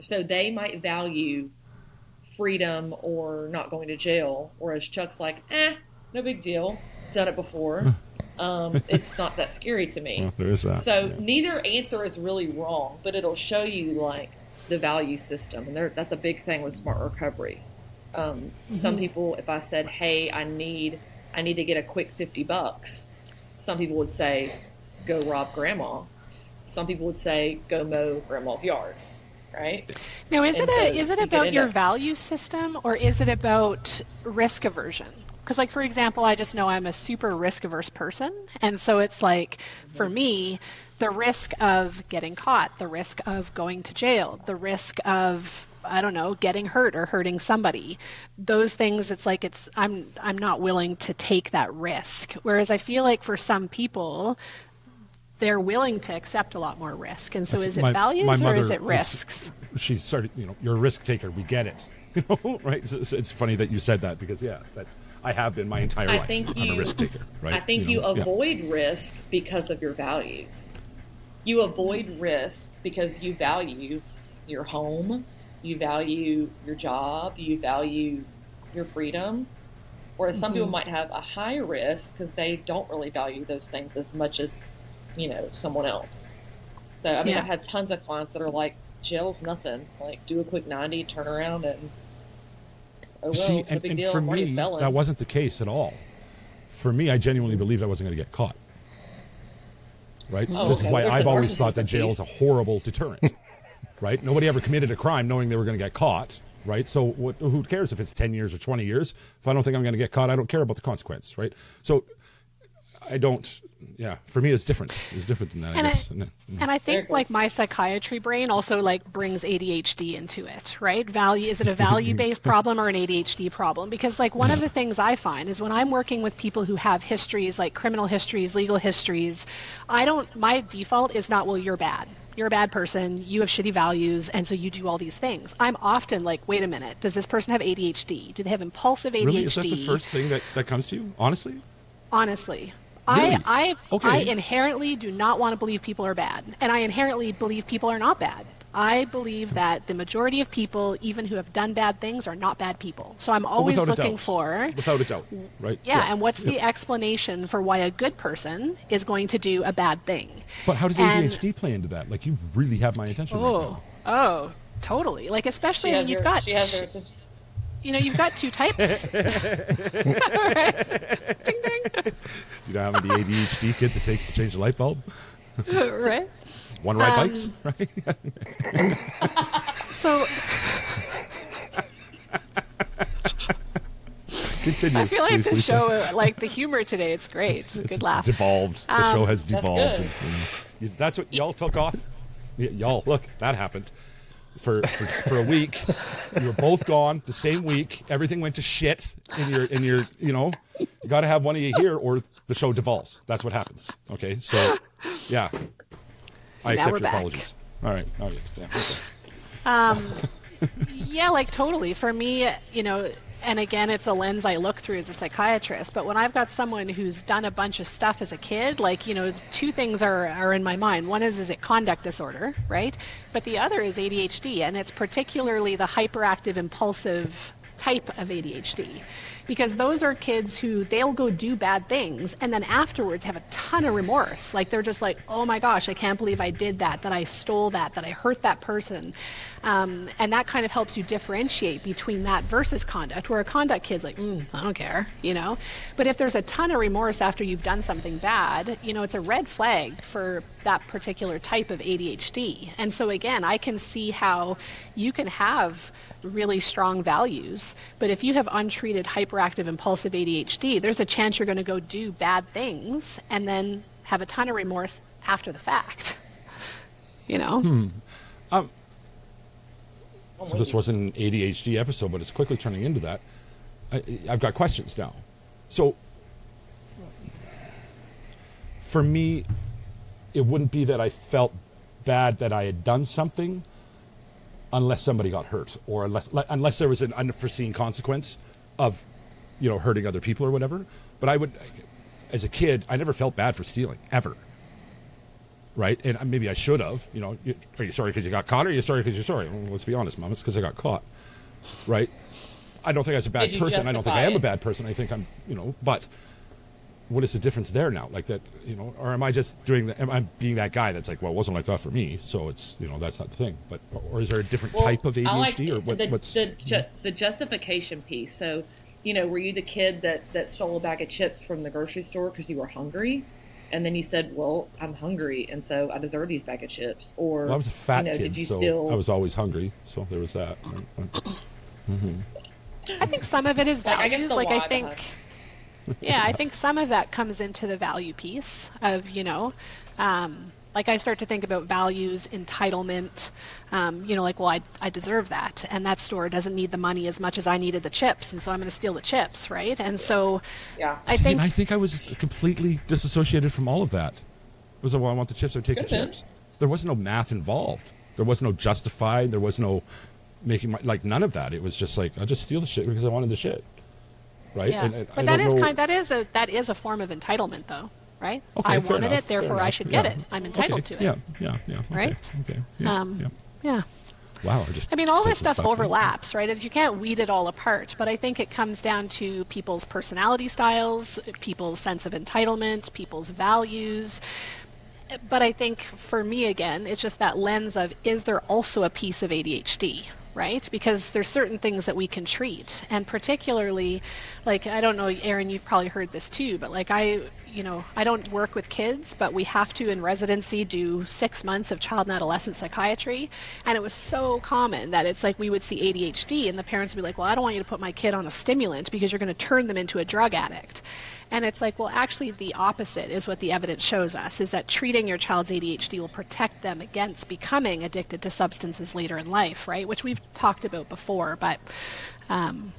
So they might value freedom or not going to jail, whereas Chuck's like, eh, no big deal. Done it before. <laughs> Um, it's not that scary to me. Well, there is that. So yeah. neither answer is really wrong, but it'll show you like the value system, and there, that's a big thing with smart recovery. Um, Some people, if I said, "Hey, I need, I need to get a quick fifty bucks," some people would say, "Go rob grandma." Some people would say, "Go mow grandma's yard." Right? Now, is And it a, is it you about your into- value system or is it about risk aversion? Because, like for example, I just know I'm a super risk averse person, and so it's like for me, the risk of getting caught, the risk of going to jail, the risk of I don't know, getting hurt or hurting somebody. Those things it's like it's I'm I'm not willing to take that risk. Whereas I feel like for some people they're willing to accept a lot more risk. And so That's- is it my- values my or is it risks? she started, you know, you're a risk taker. We get it. <laughs> You know, right? It's, it's- it's funny that you said that because, yeah, that's I have been my entire I life. think I'm a risk taker, <laughs> right? I think you, know, yeah. avoid risk because of your values. You avoid risk because you value your home, you value your job, you value your freedom. Whereas some Mm-hmm. people might have a high risk because they don't really value those things as much as, you know, someone else. So I mean, Yeah. I've had tons of clients that are like, "Jail's nothing. Like, do a quick ninety, turn around, and oh well, See, and, big and deal. for I'm already a me, that wasn't the case at all. For me, I genuinely believed I wasn't going to get caught. Right? Oh, this is why there's I've always thought that narcissistic jail is a horrible deterrent. <laughs> right? Nobody ever committed a crime knowing they were going to get caught. Right? So what, who cares if it's 10 years or 20 years? If I don't think I'm going to get caught, I don't care about the consequence. Right? So I don't, yeah, for me, it's different. It's different than that, I And I- guess. And, uh, And I think like my psychiatry brain also like brings ADHD into it, right? Value is it a value based <laughs> problem or an ADHD problem? Because like one of the things I find is when I'm working with people who have histories like criminal histories, legal histories, I don't my default is not well you're bad. You're a bad person, you have shitty values, and so you do all these things. I'm often like, wait a minute, does this person have ADHD? Do they have impulsive ADHD? really? Is that the first thing that, that comes to you? Honestly? honestly Really? I, I, Okay. I inherently do not want to believe people are bad and i inherently believe people are not bad i believe that the majority of people even who have done bad things are not bad people so i'm always without a looking doubt. for Without a doubt. Right? yeah, and what's yeah. the explanation for why a good person is going to do a bad thing But how does And- ADHD play into that? Like, you really have my attention right oh now. oh totally like especially she when you've her, got she has her attention. You know you've got two types <laughs> right? ding ding Do you know how many ADHD kids it takes to change a light bulb? <laughs> right One ride Um, bikes, right? so Continue. I feel like please, the Lisa. show, uh, like the humor today, it's great. It's, a It's good laugh. devolved. The Um, show has That's devolved. good. and- and that's what y'all took off. Y- y'all, look, that happened. For, for for a week, you were both gone the same week. Everything went to shit in your in your you know. You got to have one of you here, or the show devolves. That's what happens. Okay, so yeah, I Now accept your back. apologies. All right. Oh yeah. yeah okay. Um, yeah, like totally. For me, you know, and again, it's a lens I look through as a psychiatrist. But when I've got someone who's done a bunch of stuff as a kid, like you know, two things are are in my mind. One is is it conduct disorder, right? But the other is ADHD, and it's particularly the hyperactive, impulsive type of ADHD. Because those are kids who they'll go do bad things and then afterwards have a ton of remorse. Like they're just like, oh my gosh, I can't believe I did that, that I stole that, that I hurt that person. Um, and that kind of helps you differentiate between that versus conduct, where a conduct kid's like, mm, I don't care, you know? But if there's a ton of remorse after you've done something bad, you know, it's a red flag for that particular type of ADHD. And so again, I can see how you can have really strong values, but if you have untreated hyperactive impulsive ADHD, there's a chance you're going to go do bad things and then have a ton of remorse after the fact. <laughs> You know? Hmm. Um, Oh, this wasn't an ADHD episode, but it's quickly turning into that. I, I've got questions now. So, for me, it wouldn't be that I felt bad that I had done something unless somebody got hurt or unless, unless there was an unforeseen consequence of, you know, hurting other people or whatever. But I would, as a kid, I never felt bad for stealing, ever. Right? And maybe I should have. You know, are you sorry because you got caught or are you sorry because you're sorry? Well, let's be honest, Mom. It's because I got caught. Right? I don't think I was a bad person. I don't think I am a bad person. I think I'm, you know, but what is the difference there now? Like that, you know, or am I just doing the, am I being that guy that's like, well, it wasn't like that for me, so it's, you know, that's not the thing. But, or is there a different Well, type of ADHD like or what, the, what's, the, ju- the justification piece. So, you know, were you the kid that, that stole a bag of chips from the grocery store because you were hungry? And then you said, well, I'm hungry, and so I deserve these bag of chips. Or well, I was a fat you know, kid, did you so still, I was always hungry, so there was that. I think some of it is Like, I guess values. Like, I think, yeah, I think some of that comes into the value piece of, you know, um, like I start to think about values, entitlement, um, you know, like, well, I, I deserve that. And that store doesn't need the money as much as I needed the chips. And so I'm going to steal the chips, right? And so yeah. I See, think, and I think I was completely disassociated from all of that. It was, like well, I want the chips, I take the Good then. chips. There was no math involved. There was no justify. There was no making my, like none of that. It was just like, I'll just steal the shit because I wanted the shit. Right? yeah. And- and but that don't know- kind, that is a, that is a form of entitlement though, right? Okay, I wanted enough, it, therefore I should get yeah. it. I'm entitled Okay, to it. Yeah, yeah, yeah. Okay, Right? Okay. Yeah, Um, yeah. Yeah. Wow. I just I mean, all this stuff overlaps, right? As you can't weed it all apart, but I think it comes down to people's personality styles, people's sense of entitlement, people's values. But I think for me, again, it's just that lens of is there also a piece of ADHD, right? Because there's certain things that we can treat. And particularly, like, I don't know, Erin, you've probably heard this too, but like, I, you know, I don't work with kids, but we have to in residency do six months of child and adolescent psychiatry. And it was so common that it's like we would see ADHD, and the parents would be like, well, I don't want you to put my kid on a stimulant because you're going to turn them into a drug addict. And it's like, well, actually, the opposite is what the evidence shows us is that treating your child's ADHD will protect them against becoming addicted to substances later in life, right? Which we've talked about before, but um,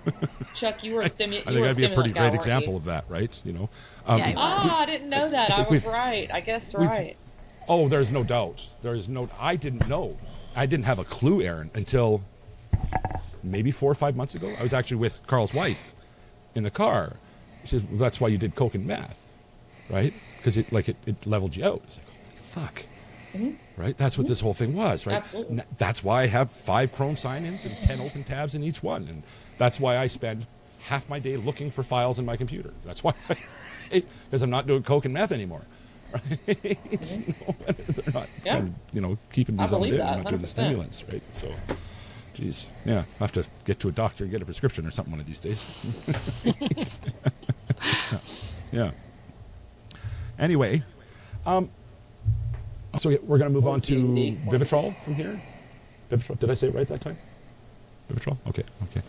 <laughs> Chuck, you were a, stimu- I you think were a that'd be a pretty great weren't example of that, right? You know. Um, Yeah, Oh, I didn't know that. I, think was right. I guessed right. Oh, there's no doubt. There is no. I didn't know. I didn't have a clue, Erin, until maybe four or five months ago. I was actually with Carl's wife in the car. She says, well, "That's why you did coke and meth, right? Because it like it, it leveled you out." It's like, holy fuck. Right, that's what this whole thing was, right? Absolutely. That's why I have five Chrome sign-ins and ten open tabs in each one, and that's why I spend half my day looking for files in my computer. That's why, because <laughs> I'm not doing coke and meth anymore. <laughs> Right? <laughs> They're not, Yeah. of, you know, keeping me I zoned believe in. that, I'm not doing the stimulants, right? So, geez, yeah, I have to get to a doctor and get a prescription or something one of these days. yeah. Anyway, um, so we're going to move on to Vivitrol from here. Vivitrol, did I say it right that time? Vivitrol? Okay, okay.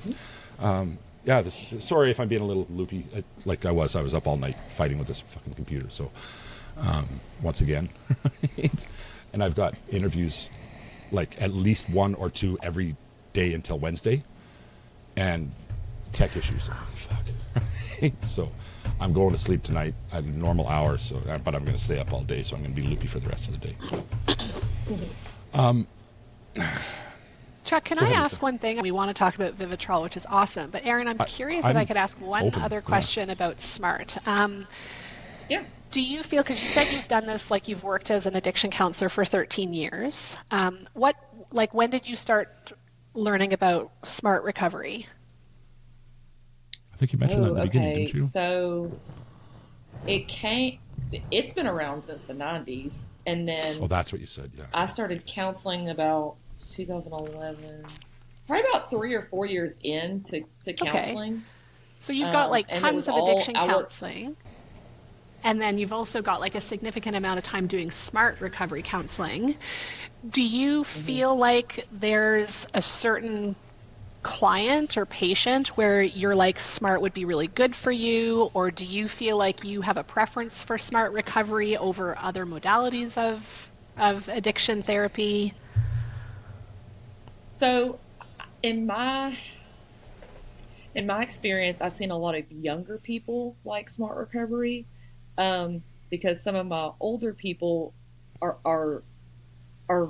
Um, yeah, this, sorry if I'm being a little loopy. I, like I was, I was up all night fighting with this fucking computer. So, um, once again, <laughs> and I've got interviews, like at least one or two every day until Wednesday, and tech issues. I'm <laughs> fuck. So, I'm going to sleep tonight at a normal hour. So, uh, but I'm going to stay up all day. So I'm going to be loopy for the rest of the day. <coughs> Chuck, can Go I ahead, ask Lisa. one thing? We want to talk about Vivitrol, which is awesome. But Erin, I'm I- curious if I'm I could ask one open, other yeah. question about Smart. Um, Yeah. do you feel because you said you've done this like you've worked as an addiction counselor for 13 years um, what like when did you start learning about smart recovery I think you mentioned that in the Oh, beginning, okay. didn't you? So it came. It's been around since the '90s, and then Oh, that's what you said. Yeah. I started counseling about 2011, probably about three or four years into to counseling. so you've got Um, like it tons of all- addiction worked- counseling. And then you've also got like a significant amount of time doing smart recovery counseling. Do you Mm-hmm. feel like there's a certain client or patient where you're like smart would be really good for you? Or do you feel like you have a preference for smart recovery over other modalities of of addiction therapy so in my in my experience i've seen a lot of younger people like smart recovery um, because some of my older people are are are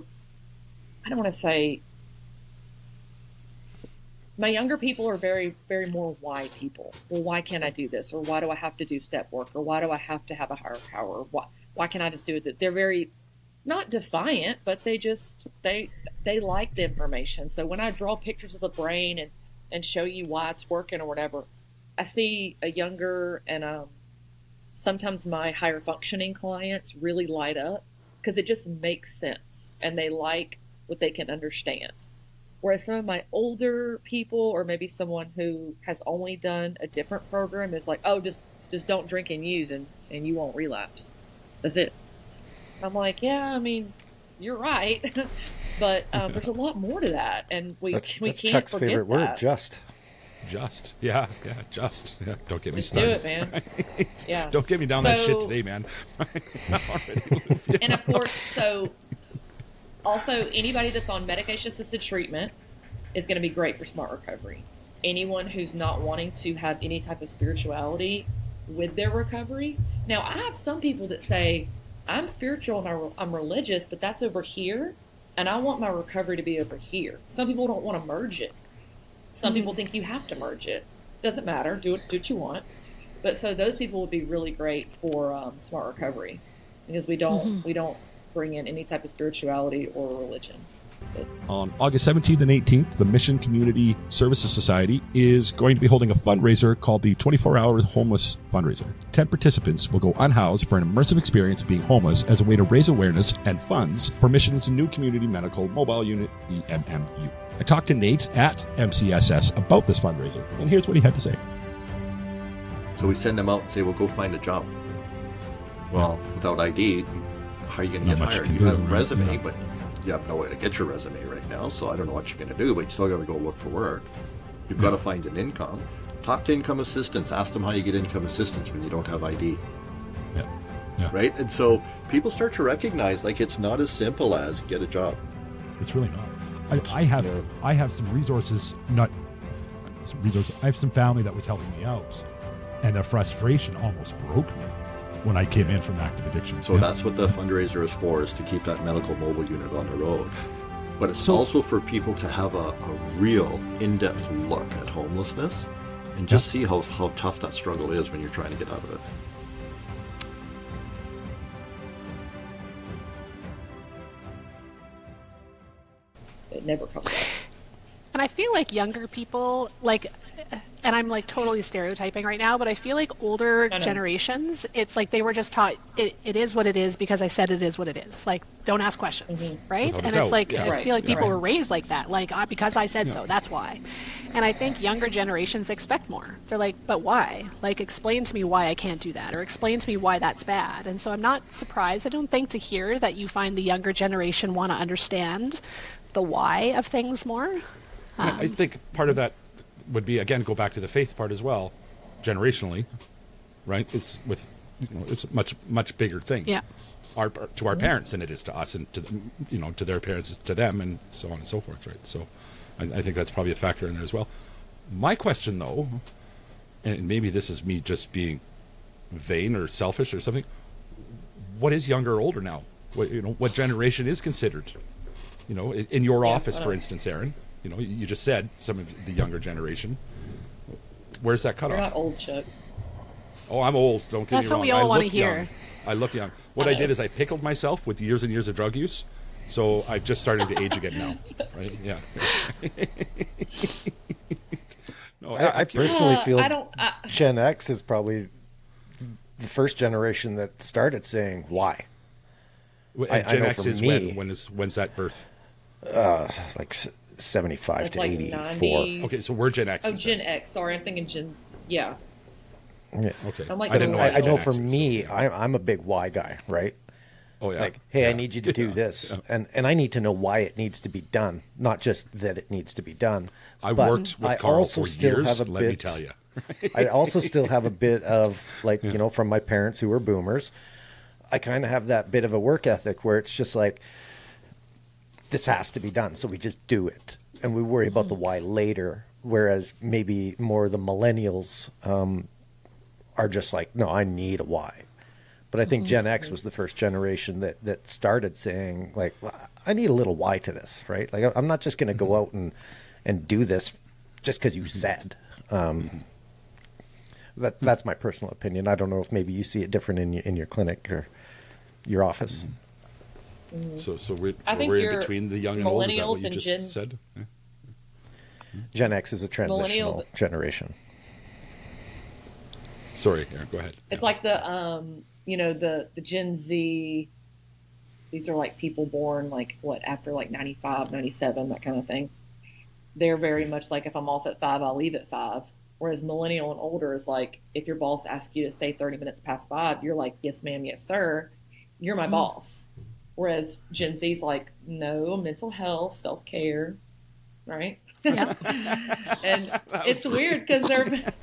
i don't want to say my younger people are very very more why people. Well why can't i do this? Or why do i have to do step work? Or why do i have to have a higher power? Why, why can't i just do it? They're very not defiant but they just they they like the information so when i draw pictures of the brain and and show you why it's working or whatever i see a younger and um sometimes my higher functioning clients really light up because it just makes sense and they like what they can understand Whereas some of my older people, or maybe someone who has only done a different program, is like, oh, just just don't drink and use, and and you won't relapse. That's it. I'm like, yeah, I mean, you're right, <laughs> but um, there's a <laughs> lot more to that, and we That's, we that's can't Chuck's forget favorite that. word, just. Just yeah, yeah, just yeah. Don't get me Let's started. do it, man. <laughs> Yeah. Don't get me down that shit today, man. and of course, so also anybody that's on medication assisted treatment is going to be great for smart recovery. Anyone who's not wanting to have any type of spirituality with their recovery. Now, I have some people that say, I'm spiritual and I'm- I'm religious, but that's over here, and I want my recovery to be over here. Some people don't want to merge it. Some people think you have to merge it. Doesn't matter. Do it. Do what you want. But so those people would be really great for um, smart recovery because we don't we don't bring in any type of spirituality or religion. On August 17th and 18th, the Mission Community Services Society is going to be holding a fundraiser called the 24 Hour Homeless Fundraiser. 10 participants will go unhoused for an immersive experience of being homeless as a way to raise awareness and funds for Mission's new community medical mobile unit, the MMU. I talked to Nate at MCSS about this fundraiser, and here's what he had to say. So we send them out and say, well, go find a job. Well, without ID, how are you going to get much you hired? You do, have a resume, Yeah. but you have no way to get your resume right now, so I don't know what you're going to do, but you still got to go look for work. You've got to hmm. find an income. Talk to income assistants. Ask them how you get income assistance when you don't have ID, Yeah. Yeah. right? And so people start to recognize like it's not as simple as get a job. It's really not. I, I have I have some resources, not some resources. I have some family that was helping me out, and the frustration almost broke me when I came in from active addiction. So Yeah. that's what the fundraiser is for, is to keep that medical mobile unit on the road. But it's So- also for people to have a, a real in-depth look at homelessness and just see how, how tough that struggle is when you're trying to get out of it. It never comes up. And I feel like younger people, like, and I'm like totally stereotyping right now, but I feel like older generations, it's like they were just taught it, it is what it is because I said it is what it is. Like, don't ask questions, right? Without a and doubt, it's like, yeah. I Mm-hmm. Right, feel like people right. were raised like that. Like, uh, because I said so, that's why. And I think younger generations expect more. They're like, but why? Like, explain to me why I can't do that, or explain to me why that's bad. And so I'm not surprised, I don't think, to hear that you find the younger generation want to understand the why of things more. I I think part of that would be again go back to the faith part as well, generationally, right? It's with you know, it's a much much bigger thing. Yeah. Our to our parents than it is to us, and to you know to their parents to them, and so on and so forth, right? So, I, I think that's probably a factor in there as well. My question though, and maybe this is me just being vain or selfish or something. What is younger or older now? What you know? What generation is considered? You know, in, in your Yeah, office, for instance, Erin. You know, you just said some of the younger generation. Where's that cutoff? You're not old, Chuck. Oh, I'm old. Don't get That's me what we all wanna hear. young. I look young. What I, I did is I pickled myself with years and years of drug use, so I'm just starting to age again now. <laughs> Right? Yeah. <laughs> no, I, I personally Uh, feel I don't. I, Gen X is probably the first generation that started saying why. w- I- and I Gen know X is me- when? When is when's that birth? Uh, like s- 75 That's to like 84. 90. Okay, so we're Gen X. oh, instead. Gen X. Sorry, I'm thinking Gen. Yeah. Yeah. Okay, I'm like I didn't know. I I, was Gen know X, for so- me, I'm, I'm a big why guy, right? Oh, yeah. Like, hey, I need you to do Yeah. this, Yeah. and and I need to know why it needs to be done, not just that it needs to be done. I But worked with I Carl also for still years. have a let bit, me tell you. <laughs> I also still have a bit of <laughs> like you know from my parents who were boomers. I kind of have that bit of a work ethic where it's just like this has to be done, so we just do it, and we worry about the mm. why later. Whereas maybe more of the millennials um, are just like, no, I need a why. But I think mm, Gen X was the first generation that that started saying like, well, I need a little why to this, right? Like I'm not just going to go mm-hmm. out and and do this just because you mm-hmm. said. Um, mm-hmm. that that's my personal opinion. I don't know if maybe you see it different in your, in your clinic or your office. So, so we're, I think we're in between the young and old. Is that what you just Gen- said? Yeah. Gen X is a transitional generation. Sorry, Erin, go ahead. It's like the um, you know, the the Gen Z. These are like people born like what after like 95, 97, that kind of thing. They're very much like if I'm off at five, I'll leave at five. Whereas millennial and older is like if your boss asks you to stay thirty minutes past five, you're like yes, ma'am, yes, sir. You're my boss. Whereas Gen Z's like no mental health, self care, right? Yep. <laughs> and <laughs> it's weird because they're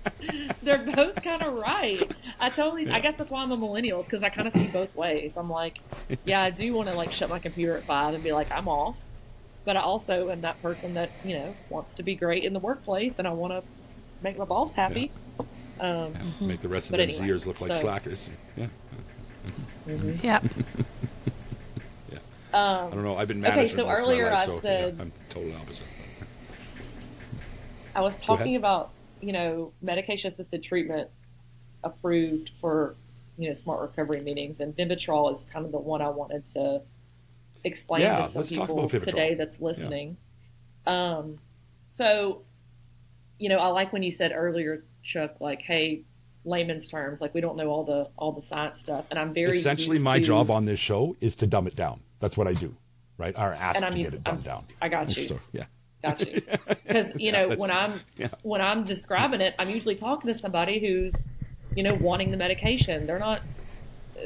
<laughs> they're both kind of right. I totally, I guess that's why I'm a millennial because I kind of see both ways. I'm like, yeah, I do want to like shut my computer at five and be like, I'm off, but I also am that person that you know wants to be great in the workplace and I want to make my boss happy. Um, Make the rest of But them anyway, Zers look like so- slackers. Yeah, Yep. yeah. I um, don't know. I've been Okay, managed so earlier life, I so said- yeah, I'm total opposite. I was talking about you know medication assisted treatment approved for you know smart recovery meetings, and Vivitrol is kind of the one I wanted to explain Yeah, to some people today that's listening. Um, so you know, I like when you said earlier, Chuck, like, hey, layman's terms, like we don't know all the all the science stuff, and I'm very Essentially, my to- job on this show is to dumb it down. That's what I do, right? Or ask And I'm to used get it dumbed I'm- down. I got you. So, yeah. Got you. <laughs> Because you Yeah, know when I'm yeah. when I'm describing it, I'm usually talking to somebody who's you know wanting the medication. They're not.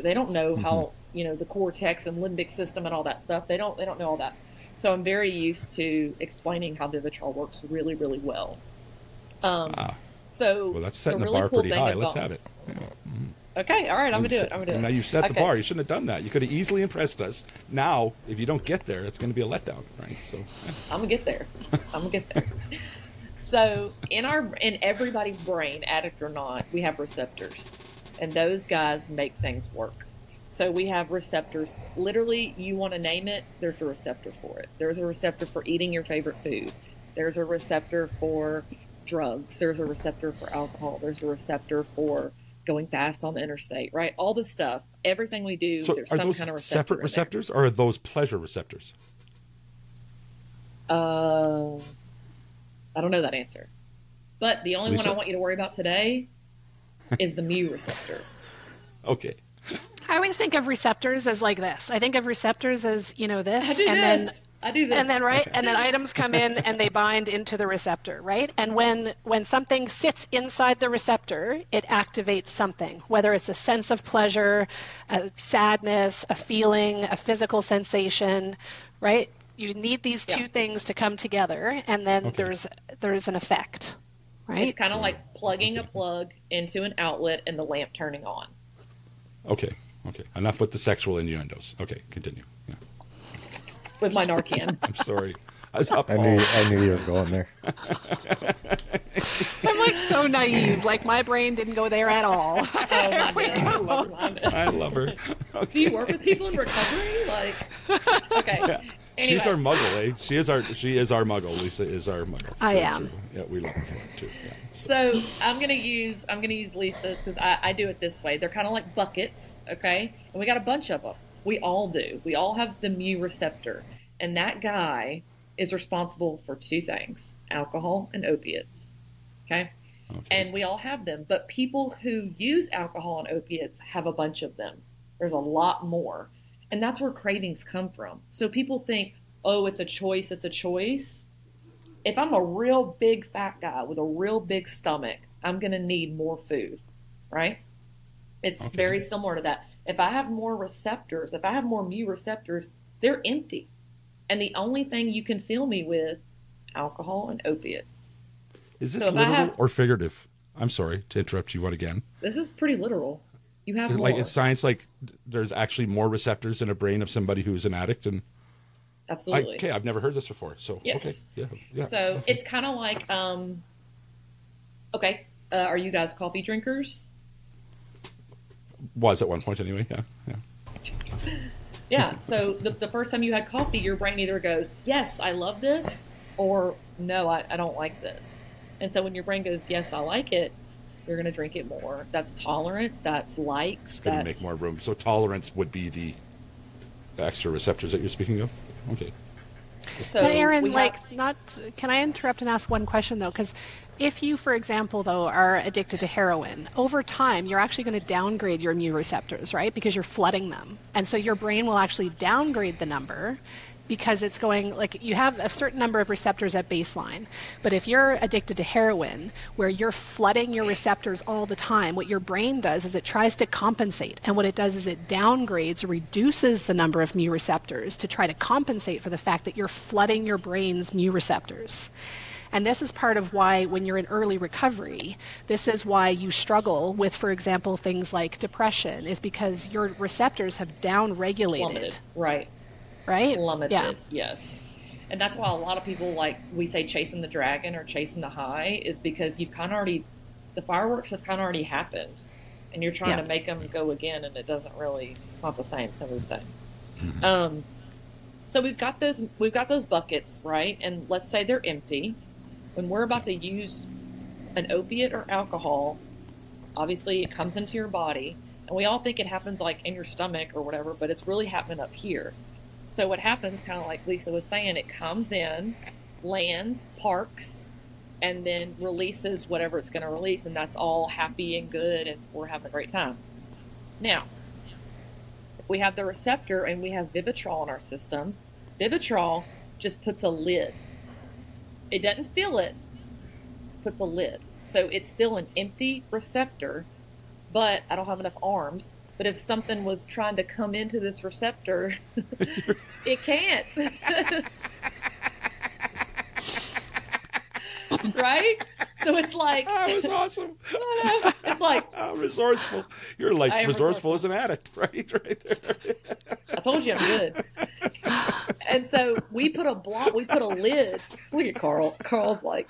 They don't know how Mm-hmm. you know the cortex and limbic system and all that stuff. They don't. They don't know all that. So I'm very used to explaining how Vivitrol works really, really well. Um, Ah. so Well, that's setting the, the, really bar cool pretty thing high. about- Let's have it. Okay, all right, I'm gonna do it. I'm gonna do it. Now you set the Okay. bar. You shouldn't have done that. You could have easily impressed us. Now, if you don't get there, it's going to be a letdown, right? So, yeah. I'm gonna get there. I'm gonna get there. <laughs> so in our in everybody's brain, addict or not, we have receptors, and those guys make things work. So we have receptors. Literally, you want to name it, there's a receptor for it. There's a receptor for eating your favorite food. There's a receptor for drugs. There's a receptor for alcohol. There's a receptor for going fast on the interstate. Right? All this stuff. Everything we do, so there's are some those kind of receptor. separate in there. receptors, or are those pleasure receptors? Uh, I don't know that answer. But the only Lisa? one I want you to worry about today is the mu receptor. <laughs> Okay. I always think of receptors as like this. I think of receptors as, you know, this. And this. then I do this. and then right and then <laughs> items come in and they bind into the receptor right and when when something sits inside the receptor it activates something whether it's a sense of pleasure a sadness a feeling a physical sensation right you need these two Yeah. things to come together and then Okay. there's there's an effect right It's kind of like plugging a plug into an outlet and the lamp turning on. Okay. Okay. Enough with the sexual innuendos. Okay. Continue. Yeah. With my Narcan. <laughs> I'm sorry. I was up I all knew I knew you were going there. i'm like so naive like my brain didn't go there at all <laughs> <laughs> oh my god. I love her. Do you work with people in recovery? Like, okay. Anyway, She's our muggle, eh? She is our she is our muggle. Lisa is our muggle. I True, am. true. Yeah, we love her for it too. Yeah. So I'm gonna use I'm gonna use Lisa's because I, I do it this way. They're kind of like buckets, okay? And we got a bunch of them. We all do. We all have the mu receptor, and that guy is responsible for two things: alcohol and opiates. Okay. Okay. And we all have them, but people who use alcohol and opiates have a bunch of them. There's a lot more. And that's where cravings come from. So people think, oh, it's a choice, it's a choice. If I'm a real big fat guy with a real big stomach, I'm going to need more food, right? It's Okay. very similar to that. If I have more receptors, if I have more mu receptors, they're empty. And the only thing you can fill me with alcohol and opiates. Is this So literal have- or figurative? I'm sorry to interrupt you one again. This is pretty literal. You have Is like it's science like there's actually more receptors in a brain of somebody who's an addict and I, Absolutely. okay i've never heard this before so Yes. okay yeah yeah So it's kind of like, um, okay, uh, are you guys coffee drinkers? Was at one point anyway yeah yeah Yeah. So the, the first time you had coffee, your brain either goes, yes, I love this, or no, I, I don't like this. And so when your brain goes, yes, I like it, you're going to drink it more. That's tolerance. That's likes. it's going to make more room so tolerance would be the extra receptors that you're speaking of okay So But Erin, like, have- not. Can I interrupt and ask one question though? Because if you, for example, though, are addicted to heroin, over time you're actually going to downgrade your mu receptors, right? Because you're flooding them, and so your brain will actually downgrade the number because it's going like you have a certain number of receptors at baseline. But if you're addicted to heroin, where you're flooding your receptors all the time, what your brain does is it tries to compensate. And what it does is it downgrades reduces the number of mu receptors to try to compensate for the fact that you're flooding your brain's mu receptors. And this is part of why, when you're in early recovery, this is why you struggle with, for example, things like depression, is because your receptors have downregulated. plummeted. Right. Right? plummeted. Yeah. Yes. And that's why a lot of people like we say chasing the dragon or chasing the high is because you've kind of already the fireworks have kind of already happened, and you're trying Yeah. to make them go again, and it doesn't really. It's not the same. It's never the same. Mm-hmm. Um, so we've got those we've got those buckets right, and let's say they're empty. When we're about to use an opiate or alcohol, obviously it comes into your body, and we all think it happens like in your stomach or whatever, but it's really happening up here. So what happens, kind of like Lisa was saying, it comes in, lands, parks, and then releases whatever it's going to release, and that's all happy and good, and we're having a great time. Now, we have the receptor and we have Vivitrol in our system, Vivitrol just puts a lid. It doesn't fill it, puts a lid. So it's still an empty receptor, but I don't have enough arms. But if something was trying to come into this receptor, <laughs> it can't. <laughs> right? So it's like <laughs> that was awesome <laughs> it's like <laughs> How resourceful you're like I am resourceful as an addict right right there I told you I'm good. and so we put a block, we put a lid. Look at Carl. Carl's like,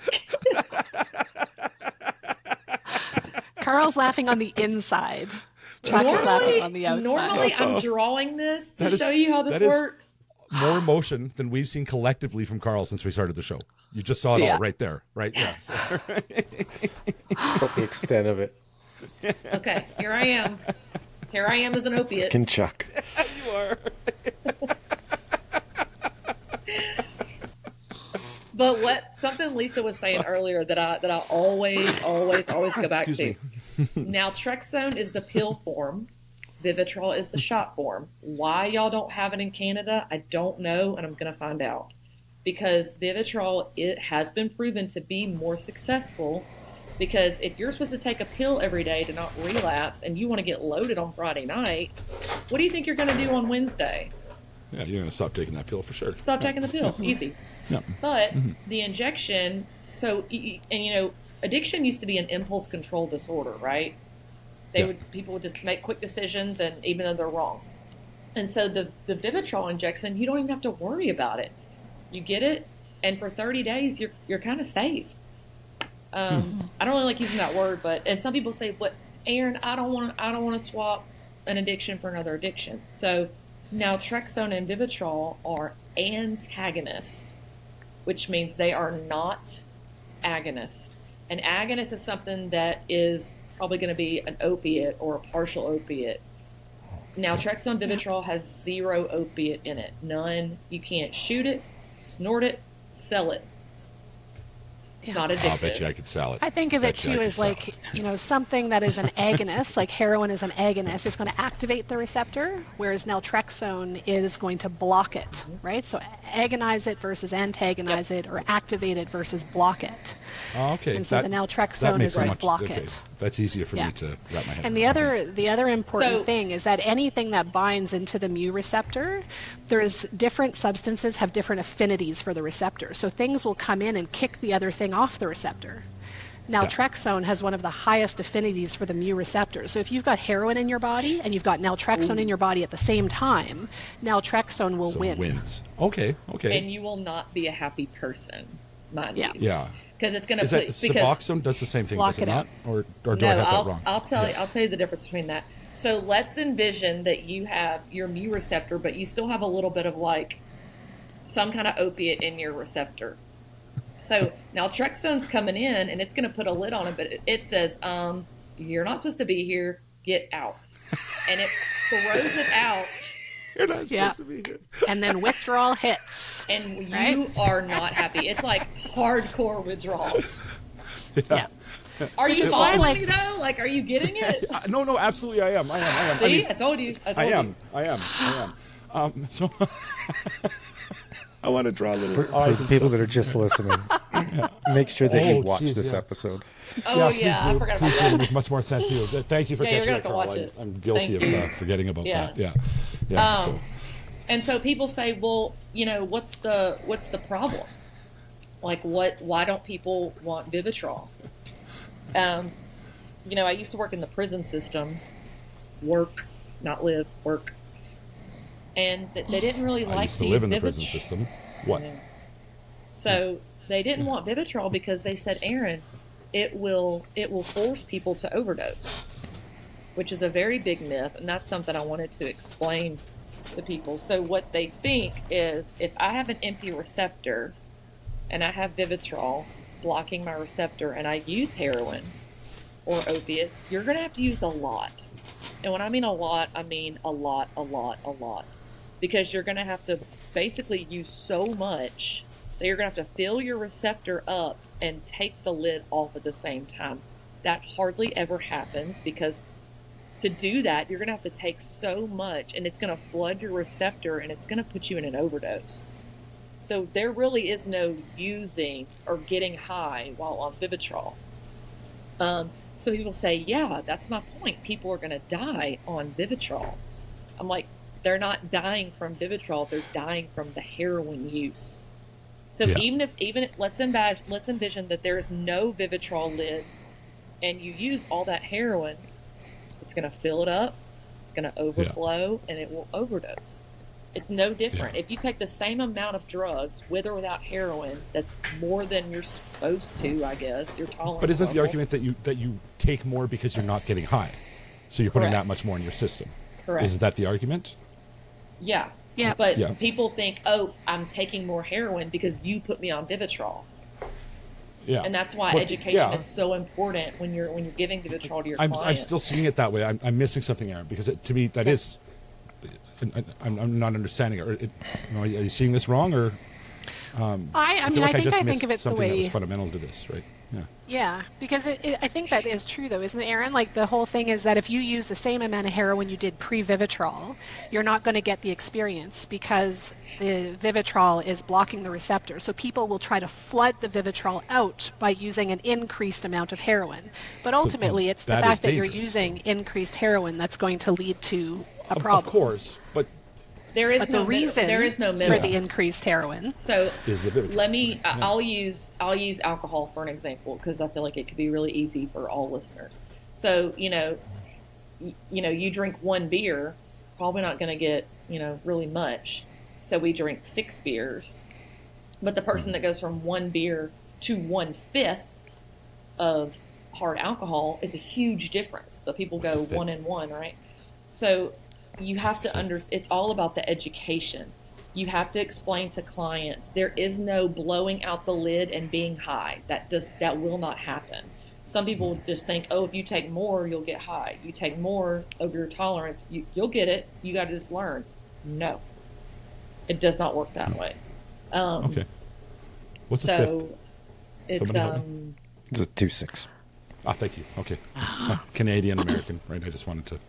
Carl's laughing on the inside. Chuck is laughing on the outside. normally I'm drawing this to That is- show you how this that is- works. more emotion than we've seen collectively from Carl since we started the show. You just saw it Yeah. all right there, right? Yes. <laughs> About the extent of it. Okay, here I am. Here I am as an opiate. Can Chuck. <laughs> You are. But what something Lisa was saying earlier that I that I always, always, always go back Excuse to. <laughs> Naltrexone is the pill form. Vivitrol is the shot form. Why y'all don't have it in Canada, I don't know, and I'm gonna find out. Because Vivitrol it has been proven to be more successful. Because if you're supposed to take a pill every day to not relapse, and you want to get loaded on Friday night, what do you think you're gonna do on Wednesday? Yeah, you're gonna stop taking that pill for sure. Stop taking the pill. Easy. Yeah. But mm-hmm. the injection, so and you know, addiction used to be an impulse control disorder, right? They Yeah. would people would just make quick decisions, and even though they're wrong. And so the the Vivitrol injection, you don't even have to worry about it. You get it, and for 30 days, you're you're kind of safe. Um, I don't really like using that word, but and some people say, "But Erin, I don't want I don't want to swap an addiction for another addiction." So naltrexone and Vivitrol are antagonists, which means they are not agonist. An agonist is something that is probably going to be an opiate or a partial opiate. Naltrexone, Vivitrol has zero opiate in it. None. You can't shoot it, snort it, sell it. It's Yeah. not I'll bet you I could sell it. I think of it Bet you I too as like it. you know something that is an <laughs> agonist, like heroin is an agonist. It's going to activate the receptor, whereas naltrexone is going to block it, mm-hmm. right? So agonize it versus antagonize it, or activate it versus block it. Oh, okay. And so the naltrexone is going to block okay. it. That's easier for Yeah. me to wrap my head. And the around. other the other important So- thing is that anything that binds into the mu receptor, there's different substances have different affinities for the receptor. So things will come in and kick the other thing off the receptor. Naltrexone has one of the highest affinities for the mu receptor. So if you've got heroin in your body and you've got naltrexone in your body at the same time, naltrexone will so win. wins. Okay, okay. And you will not be a happy person, mind Yeah. yeah. Because it's going to Is put that because Suboxone does the same thing, does it, it not? Or, or do no, I have I'll, that wrong? I'll tell Yeah. you. I'll tell you the difference between that. So let's envision that you have your mu receptor, but you still have a little bit of like some kind of opiate in your receptor. So naltrexone's coming in, and it's going to put a lid on it, but it, it says, um, "You're not supposed to be here. Get out," and it throws it out, You're not Yeah. supposed to be here. And then withdrawal hits. and you Right? are not happy. It's like hardcore withdrawals. Yeah. Are you is why, following like- me though? Like, are you getting it? <laughs> No, no, absolutely, I am. I am. I am. See, I mean, I told you. I, I am. You. I am. I am. Um, so <laughs> I want to draw a little For, eyes for people stuff. that are just listening, <laughs> make sure that Oh, you watch geez, this yeah. episode. Oh please yeah, I do. forgot Please about do. It that. makes much more sense to you. Thank you for Yeah, catching gonna that, have Carl. watch I'm, it. I'm guilty Thank of uh, forgetting about Yeah. that. Yeah. Yeah. Um, so. And so people say, well, you know, what's the what's the problem? Like, what? Why don't people want Vivitrol? Um, you know, I used to work in the prison system, work, not live, work, and th- they didn't really like I used to use live in the Vivit- prison system. What? Yeah. So they didn't want Vivitrol because they said, Erin, it will it will force people to overdose, which is a very big myth, and that's something I wanted to explain to people. So what they think is if I have an empty receptor and I have Vivitrol blocking my receptor and I use heroin or opiates, you're going to have to use a lot. And when I mean a lot, I mean a lot, a lot, a lot. Because you're going to have to basically use so much that you're going to have to fill your receptor up and take the lid off at the same time. That hardly ever happens because to do that, you're going to have to take so much and it's going to flood your receptor and it's going to put you in an overdose. So there really is no using or getting high while on Vivitrol. Um, so people say, yeah, that's my point. People are going to die on Vivitrol. I'm like, they're not dying from Vivitrol; they're dying from the heroin use. So Yeah. even if even if, let's envision let's envision that there is no Vivitrol lid, and you use all that heroin, it's going to fill it up, it's going to overflow, and it will overdose. It's no different. Yeah. If you take the same amount of drugs, with or without heroin, that's more than you're supposed to, I guess. Your tolerance. But isn't the argument that you that you take more because you're not getting high, so you're putting Correct. that much more in your system? Correct. Isn't that the argument? Yeah. Yeah. But Yeah. people think, oh, I'm taking more heroin because you put me on Vivitrol, Yeah. and that's why Well, education yeah. is so important when you're when you're giving Vivitrol to your I'm, clients. I'm still seeing it that way. I'm, I'm missing something, Erin, because it, to me that is. I, I'm, I'm not understanding it. Or it you know, are you seeing this wrong, or um, I, I, feel mean, like I think just I, think missed of it the something that was fundamental to this, right? Yeah. Yeah, because it, it, I think that is true, though, isn't it, Erin? Like the whole thing is that if you use the same amount of heroin you did pre-Vivitrol, you're not going to get the experience because the Vivitrol is blocking the receptor. So people will try to flood the Vivitrol out by using an increased amount of heroin. But ultimately, it's the that fact that you're using increased heroin that's going to lead to a problem. of course, but there is But no the middle- reason there is no for the increased heroin So Is the Vivitrol. let me. I- I'll use I'll use alcohol for an example because I feel like it could be really easy for all listeners. So you know, y- you know, you drink one beer, probably not going to get you know really much. So we drink six beers, but the person that goes from one beer to one fifth of hard alcohol is a huge difference. But people go one and one, right? So you have to under. It's all about the education. You have to explain to clients there is no blowing out the lid and being high. That does that will not happen. Some people just think, oh, if you take more, you'll get high. You take more of your tolerance, you, you'll get it. You got to just learn. No, it does not work that way. Um, okay. What's the fifth? so It's Somebody help me. um It's a two six. Ah, thank you. Okay. <gasps> Canadian American, right? I just wanted to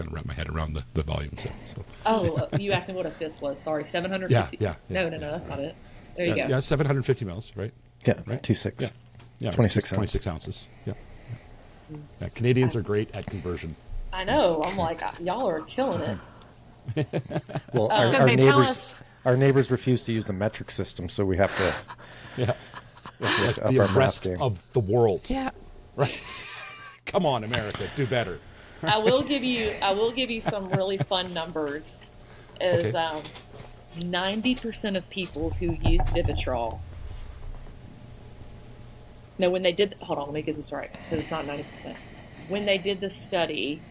kind of wrap my head around the, the volume. So, so. oh uh, you asked me what a fifth was. Sorry, seven hundred Yeah, fifty. yeah, No, no, no, yeah. that's not it. There you yeah, go. yeah, 750 mils, right? Yeah, Right. two six. Yeah. Yeah, 26 just 26 ounces. Yeah. yeah. Canadians are great at conversion. I know. I'm like y'all are killing it. <laughs> Well, I our, gonna our say, tell neighbors, us. our neighbors refuse to use the metric system, so we have to, Yeah. we have to up the our rest of the world. Yeah. Right. <laughs> Come on, America, do better. I will give you I will give you some really fun numbers. Is Okay. um ninety percent of people who use Vivitrol. No, when they did hold on, let me get this right because it's not ninety percent. When they did the study,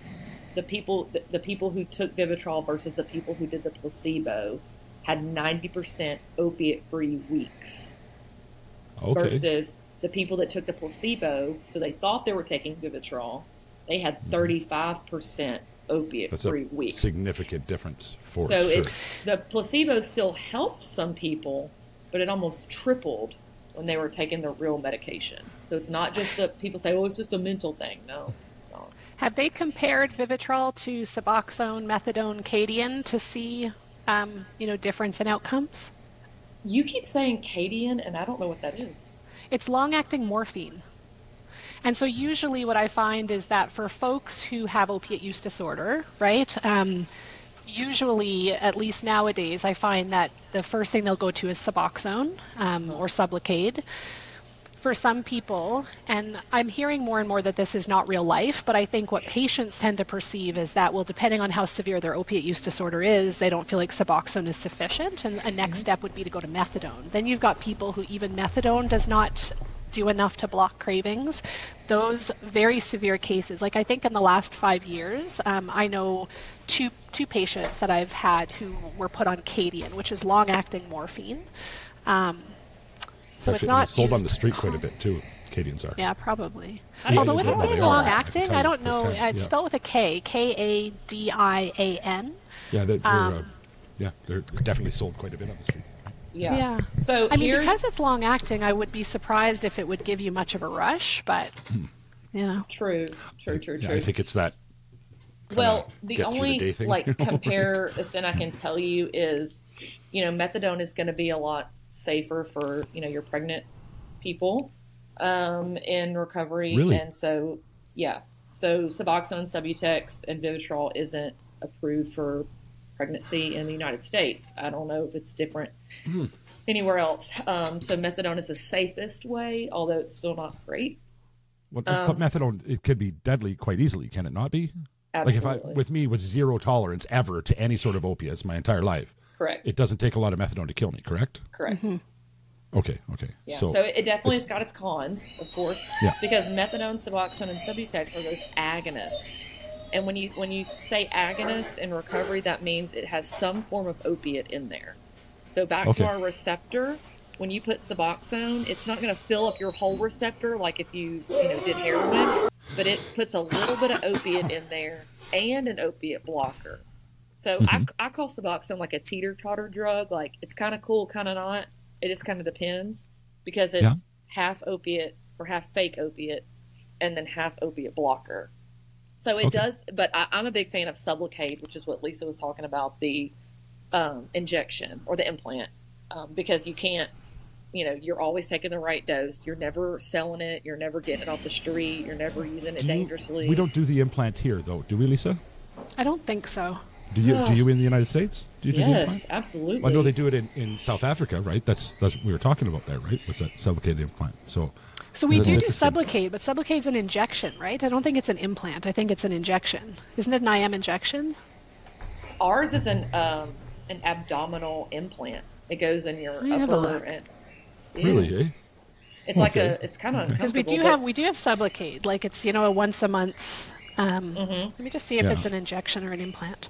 the people the, the people who took Vivitrol versus the people who did the placebo had ninety percent opiate free weeks Okay. versus the people that took the placebo, so they thought they were taking Vivitrol, they had 35% opiate That's a free weeks. significant difference for So sure. it's the placebo still helped some people, but it almost tripled when they were taking the real medication. So it's not just that people say, "Oh, it's just a mental thing." No, it's not. Have they compared Vivitrol to Suboxone, Methadone, Kadian to see, um, you know, difference in outcomes? You keep saying Kadian, and I don't know what that is. It's long acting morphine. And so, usually, what I find is that for folks who have opiate use disorder, right, um, usually, at least nowadays, I find that the first thing they'll go to is Suboxone um, or Sublocade. For some people, and I'm hearing more and more that this is not real life, but I think what patients tend to perceive is that, well, depending on how severe their opiate use disorder is, they don't feel like Suboxone is sufficient, and a next step would be to go to methadone. Then you've got people who even methadone does not do enough to block cravings. Those very severe cases, like I think in the last five years, um, I know two two patients that I've had who were put on Kadian, which is long-acting morphine. Um, so it's actually- and not it's sold on the street quite a <laughs> bit too. Kadians are. Yeah, probably. I Although know with it they being long I acting, tell I don't know. firsthand, It's yeah. spelled with a K, K A D I A N. Yeah, they're, they're Um, uh, yeah, they're definitely sold quite a bit on the street. Yeah. Yeah. So I mean, because it's long acting, I would be surprised if it would give you much of a rush, but you know. true, true, true, Yeah, true. I think it's that. Well, the get through the only day thing. like <laughs> comparison I can tell you is, you know, methadone is going to be a lot safer for you know your pregnant people um, in recovery, Really? and so yeah, so Suboxone, Subutex, and Vivitrol isn't approved for pregnancy in the United States. I don't know if it's different Hmm. anywhere else. Um, so methadone is the safest way, although it's still not great. What, Um, but methadone, it could be deadly quite easily, can it not be? Absolutely, Like if I, with me, with zero tolerance ever to any sort of opiates my entire life, correct, it doesn't take a lot of methadone to kill me, correct? correct. Okay, okay. Yeah, so, so, it definitely it's- has got its cons, of course. Yeah. Because methadone, Suboxone, and Subutex are those agonists, and when you when you say agonist in recovery, that means it has some form of opiate in there. So back Okay. to our receptor, when you put Suboxone, it's not going to fill up your whole receptor like if you you know did heroin, but it puts a little bit of opiate in there and an opiate blocker. So Mm-hmm. I, I call Suboxone like a teeter totter drug. Like it's kind of cool, kind of not. It just kind of depends because it's Yeah. half opiate or half fake opiate and then half opiate blocker. So it Okay. does, but I, I'm a big fan of Sublocade, which is what Lisa was talking about the um, injection or the implant, um, because you can't, you know, you're always taking the right dose. You're never selling it. You're never getting it off the street. You're never using it do you- dangerously. we don't do the implant here, though, do we, Lisa? I don't think so. Do you? Yeah. Do you in the United States? Do you do Yes, implant? absolutely. I know they do it in, in South Africa, right? That's that's what we were talking about there, right? Was that Sublocade implant? So So we That's do do interesting. Sublocade, but is an injection, right? I don't think it's an implant. I think it's an injection. Isn't it an IM injection? Ours is an um, an abdominal implant. It goes in your Let me have a upper and yeah. really, eh? It's like a. It's kind of Because we do have we do have Sublocade, like it's you know a once a month. Um, Let me just see if Yeah. it's an injection or an implant.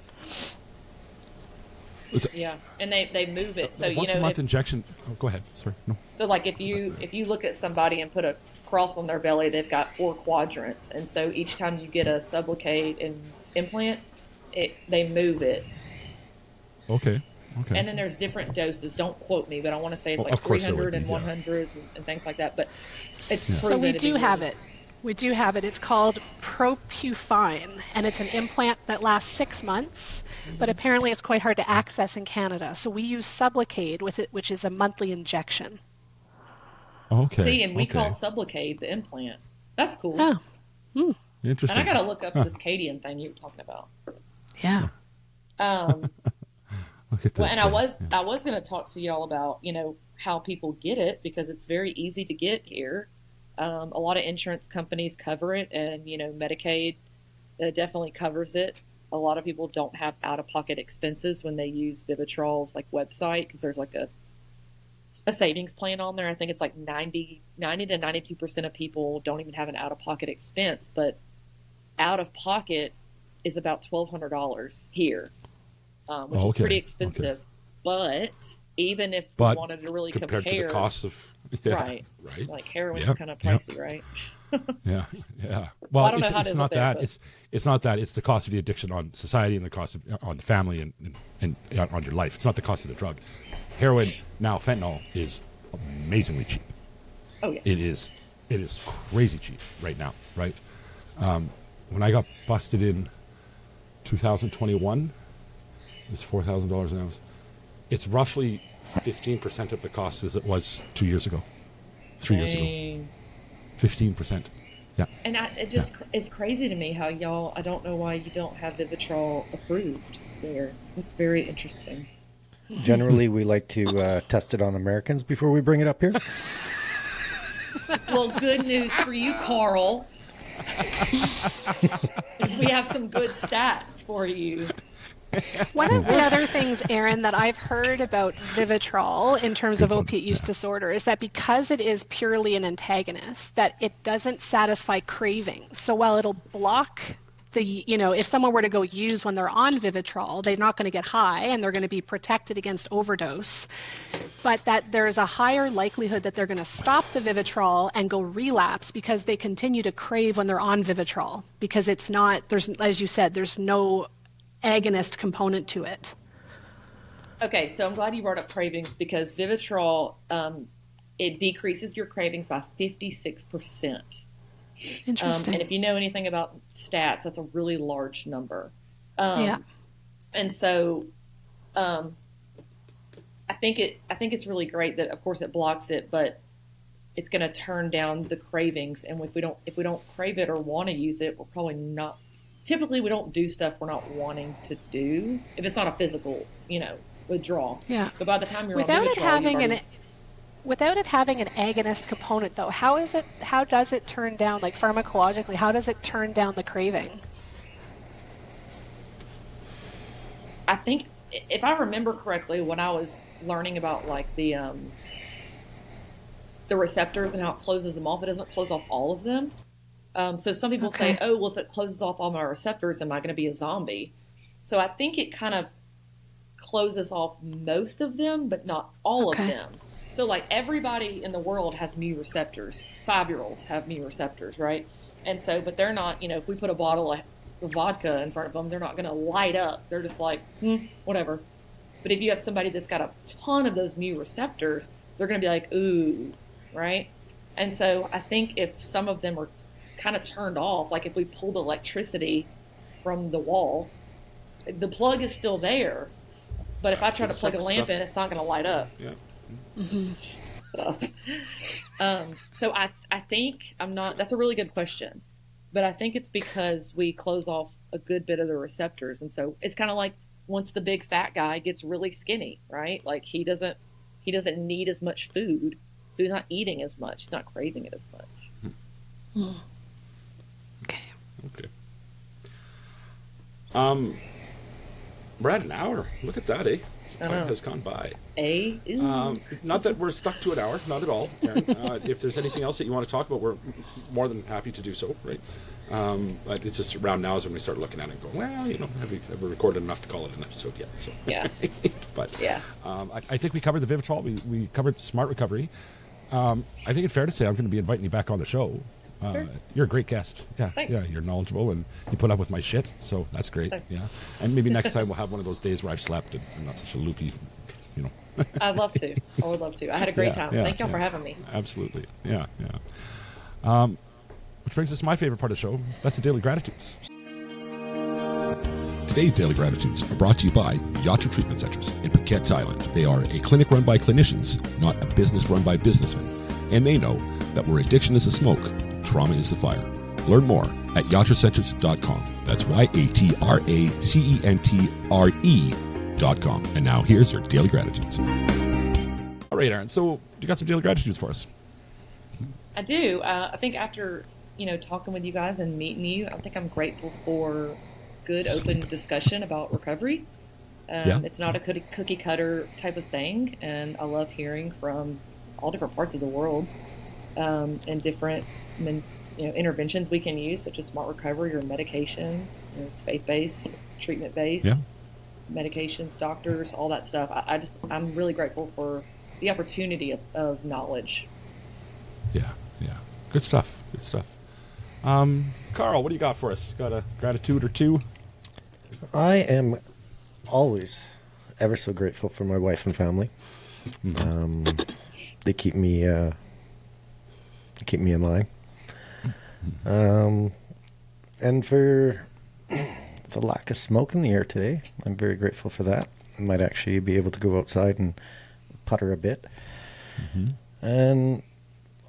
Is it- Yeah, and they they move it so you once know. a month if- injection. Oh, go ahead. Sorry. No. so like if you if you look at somebody and put a cross on their belly, they've got four quadrants, and so each time you get a Sublocade and implant, it they move it. Okay. Okay. And then there's different doses. Don't quote me, but I want to say it's Well, like of 300 would and be, yeah. 100 and, and things like that. But it's So we do be have it. We do have it. It's called Probuphine, and it's an implant that lasts six months, but apparently it's quite hard to access in Canada. So we use Sublocade with it, which is a monthly injection. Okay. See, and we okay. call Sublocade the implant. That's cool. Oh, Hmm. Interesting. And I got to look up this Kadian thing you were talking about. yeah. Um, <laughs> Look at that. well, this, and I was yeah. I was going to talk to y'all about you know how people get it because it's very easy to get here. Um, a lot of insurance companies cover it, and you know Medicaid uh, definitely covers it. A lot of people don't have out of pocket expenses when they use Vivitrol's like website because there's like a a savings plan on there. I think it's like 90, 90 to ninety two percent of people don't even have an out of pocket expense, but out of pocket is about twelve hundred dollars here, um, which Oh, is okay, pretty okay. expensive. But even if But we wanted to really compared compare, to the cost of <laughs> yeah, right, right, like heroin's Yeah, kind of yeah. pricey, right? <laughs> yeah, yeah. Well, know it's, it's not there, that. It's it's not that. It's the cost of the addiction on society and the cost of on the family and, and, and on your life. It's not the cost of the drug. Heroin now fentanyl is amazingly cheap. Oh yeah, It is it is crazy cheap right now. Right. Um, when I got busted in 2021, it was four thousand dollars an ounce. It's roughly 15 percent of the cost as it was two years ago, three years ago. 15 percent. Yeah. And I, it just it's crazy to me how y'all. I don't know why you don't have Vivitrol approved there. It's very interesting. Generally, we like to uh, test it on Americans before we bring it up here. Well, good news for you, Carl. <laughs> we have some good stats for you. <laughs> One of the other things, Erin, that I've heard about Vivitrol in terms of opiate use disorder is that because it is purely an antagonist, that it doesn't satisfy cravings. So while it'll block the, you know, if someone were to go use when they're on Vivitrol, they're not going to get high and they're going to be protected against overdose. But that there's a higher likelihood that they're going to stop the Vivitrol and go relapse because they continue to crave when they're on Vivitrol because it's not, there's, as you said, there's no agonist component to it. Okay, so I'm glad you brought up cravings because Vivitrol um, it decreases your cravings by 56 percent. Um, Interesting. and if you know anything about stats, that's a really large number. Um, Yeah. And so, um, I think it. I think it's really great that, of course, it blocks it, but it's going to turn down the cravings. And if we don't, if we don't crave it or want to use it, we're probably not. Typically, we don't do stuff we're not wanting to do if it's not a physical, you know, withdrawal. Yeah. But by the time you're without it having you've an without it having an agonist component though how is it how does it turn down like pharmacologically how does it turn down the craving I think if I remember correctly, when I was learning about like the um, the receptors and how it closes them off, it doesn't close off all of them. Um, so some people say, "Oh, well, if it closes off all my receptors, am I going to be a zombie?" So I think it kind of closes off most of them, but not all Okay. of them. So like everybody in the world has mu receptors. Five year olds have mu receptors, right? And so, but they're not. You know, if we put a bottle of vodka in front of them, they're not going to light up. They're just like, hmm, whatever. But if you have somebody that's got a ton of those mu receptors, they're going to be like, ooh, right? And so I think if some of them are kind of turned off, like if we pulled electricity from the wall, the plug is still there. But if I try to plug a lamp stuff- in, it's not going to light up. Yeah. stuff. <laughs> um, so I, I think I'm not. That's a really good question, but I think it's because we close off a good bit of the receptors, and so it's kind of like once the big fat guy gets really skinny, right? Like he doesn't he doesn't need as much food, so he's not eating as much. He's not craving it as much. Okay. Um, we're at an hour. Look at that, eh? Time has gone by. A Um, not that we're stuck to an hour, not at all. <laughs> Uh, if there's anything else that you want to talk about, we're more than happy to do so. Right? Um, but it's just around now is when we start looking at it and going, well, you know, have we, have we recorded enough to call it an episode yet? So Yeah. <laughs> but Yeah. Um, I, I think we covered the Vivitrol. We, we covered smart recovery. Um, I think it's fair to say I'm going to be inviting you back on the show Uh, Sure. You're a great guest. Yeah, Thanks. yeah, you're knowledgeable and you put up with my shit, so that's great. Thanks. Yeah, and maybe next <laughs> time we'll have one of those days where I've slept and I'm not such a loopy, you know. <laughs> I'd love to. I would love to. I had a great Yeah, time. yeah, Thank y'all yeah. for having me. Absolutely. Yeah, yeah. Um, which brings us to my favorite part of the show. That's the daily gratitudes. Today's Daily Gratitudes are brought to you by Yatra Treatment Centers in Phuket, Thailand. They are a clinic run by clinicians, not a business run by businessmen. And they know that where addiction is a smoke, trauma is the fire. Learn more at yatracenters.com. That's Y A T R A C E N T R E.com. And now here's your Daily Gratitudes. All right, Erin. So you got some daily gratitudes for us? I do. Uh, I think after you know talking with you guys and meeting you, I think I'm grateful for good open discussion about recovery. Um, Yeah. It's not a cookie, cookie cutter type of thing, and I love hearing from all different parts of the world um, and different men, you know interventions we can use, such as smart recovery or medication, you know, faith based, treatment based, Yeah. medications, doctors, all that stuff. I, I just I'm really grateful for the opportunity of, of knowledge Yeah, yeah. Good stuff. Good stuff. Um, Carl, what do you got for us? Got a gratitude or two? I am always ever so grateful for my wife and family. Um, they keep me uh, keep me in line. Um, and for the lack of smoke in the air today, I'm very grateful for that. I might actually be able to go outside and putter a bit. And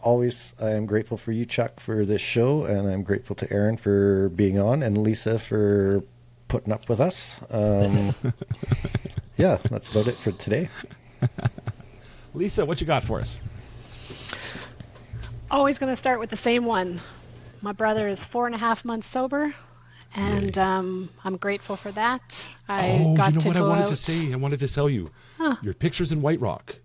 always, I am grateful for you, Chuck, for this show, and I'm grateful to Erin for being on, and Lisa for putting up with us. Um, <laughs> yeah, that's about it for today. <laughs> Lisa, what you got for us? Always going to start with the same one. My brother is four and a half months sober, and um, I'm grateful for that. I oh, got you know to what I wanted out. to say? I wanted to tell you. Your pictures in White Rock.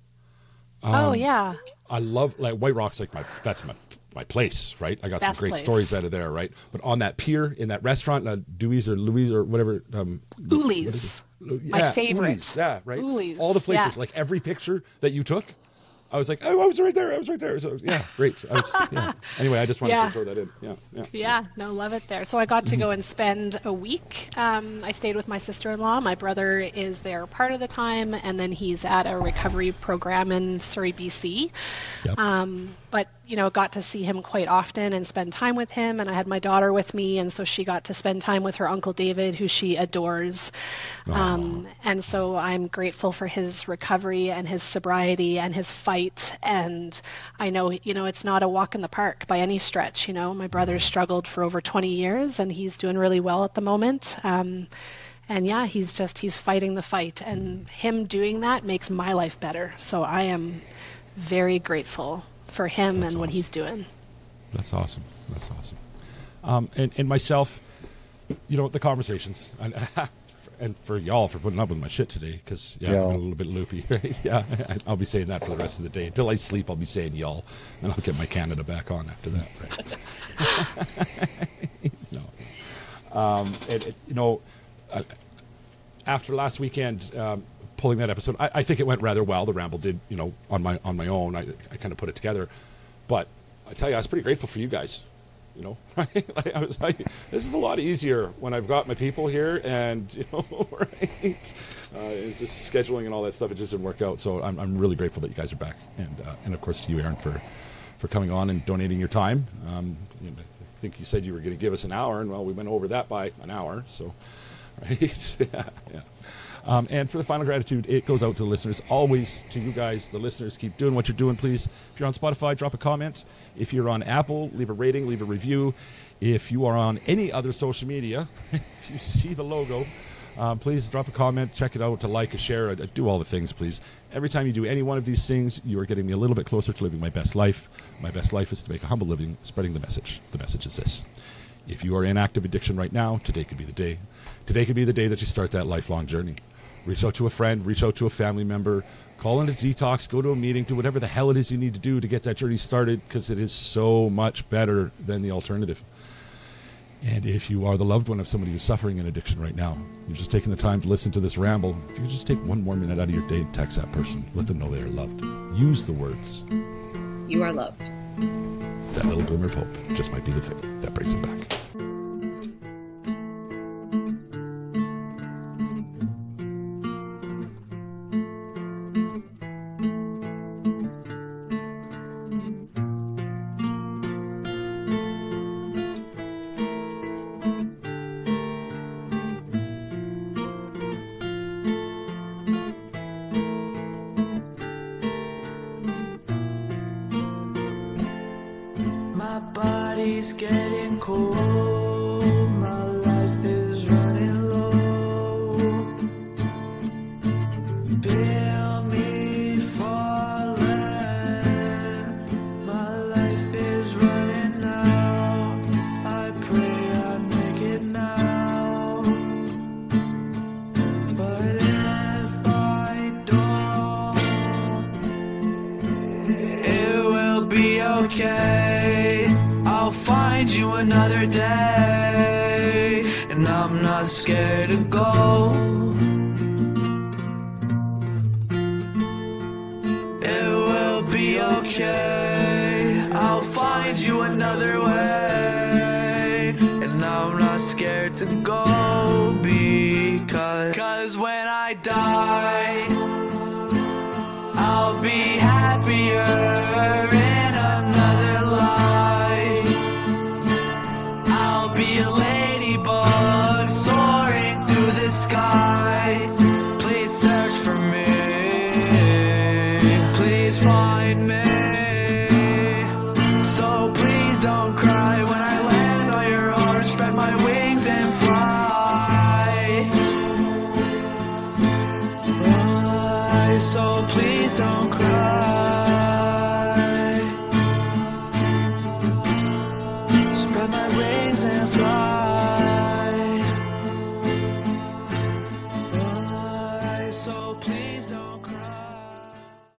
oh yeah, I love like White Rock's like my that's my my place, right? I got Best some great place. stories out of there, right? But on that pier in that restaurant, uh, Dewey's or Louise or whatever, um, what Uli's. it? My favorite. Uli's, yeah, right. Uli's, All the places, yeah. like every picture that you took, I was like, oh, I was right there, I was right there. So yeah, great. I was, yeah. <laughs> Anyway, I just wanted Yeah. to throw that in. Yeah, yeah. Yeah, no, love it there. So I got to go and spend a week. Um, I stayed with my sister in law. My brother is there part of the time, and then he's at a recovery program in Surrey, BC. Yep. Um, but, you know, got to see him quite often and spend time with him. And I had my daughter with me, and so she got to spend time with her Uncle David, who she adores. Um, and so I'm grateful for his recovery and his sobriety and his fight. And I know, you know, it's not a walk in the park by any stretch. You know, my brother's struggled for over 20 years and he's doing really well at the moment. Um, and yeah, he's just, he's fighting the fight. And him doing that makes my life better. So I am very grateful for him That's and what he's doing. That's awesome. That's awesome. Um, and, and myself, you know, the conversations, <laughs> and, and for y'all for putting up with my shit today, because yeah, Y'all. I'm a little bit loopy, <laughs> right? Yeah, I'll be saying that for the rest of the day until I sleep. I'll be saying y'all, and I'll get my Canada back on after that. Right? <laughs> no, um, it, it, you know, uh, after last weekend. Um, Pulling that episode, I, I think it went rather well. The ramble did, you know, on my on my own. I, I kind of put it together, but I tell you, I was pretty grateful for you guys. You know, <laughs> right? Like, I was like, this is a lot easier when I've got my people here, and <laughs> you know, right? Uh, it's just scheduling and all that stuff. It just didn't work out. So I'm, I'm really grateful that you guys are back, and uh, and of course to you, Erin, for for coming on and donating your time. Um, you know, I think you said you were going to give us an hour, and well, we went over that by an hour. So, <laughs> right? yeah, yeah. Um, and for the final gratitude, it goes out to the listeners. Always to you guys, the listeners. Keep doing what you're doing, please. If you're on Spotify, drop a comment. If you're on Apple, leave a rating, leave a review. If you are on any other social media, <laughs> if you see the logo, uh, please drop a comment, check it out, to like, a share, uh, do all the things, please. Every time you do any one of these things, you are getting me a little bit closer to living my best life. My best life is to make a humble living, spreading the message. The message is this. If you are in active addiction right now, today could be the day. Today could be the day that you start that lifelong journey. Reach out to a friend, reach out to a family member, call in a detox, go to a meeting, do whatever the hell it is you need to do to get that journey started because it is so much better than the alternative. And if you are the loved one of somebody who's suffering in addiction right now, you've just taken the time to listen to this ramble, if you just take one more minute out of your day and text that person, let them know they are loved. Use the words. You are loved. that little glimmer of hope just might be the thing that brings them back.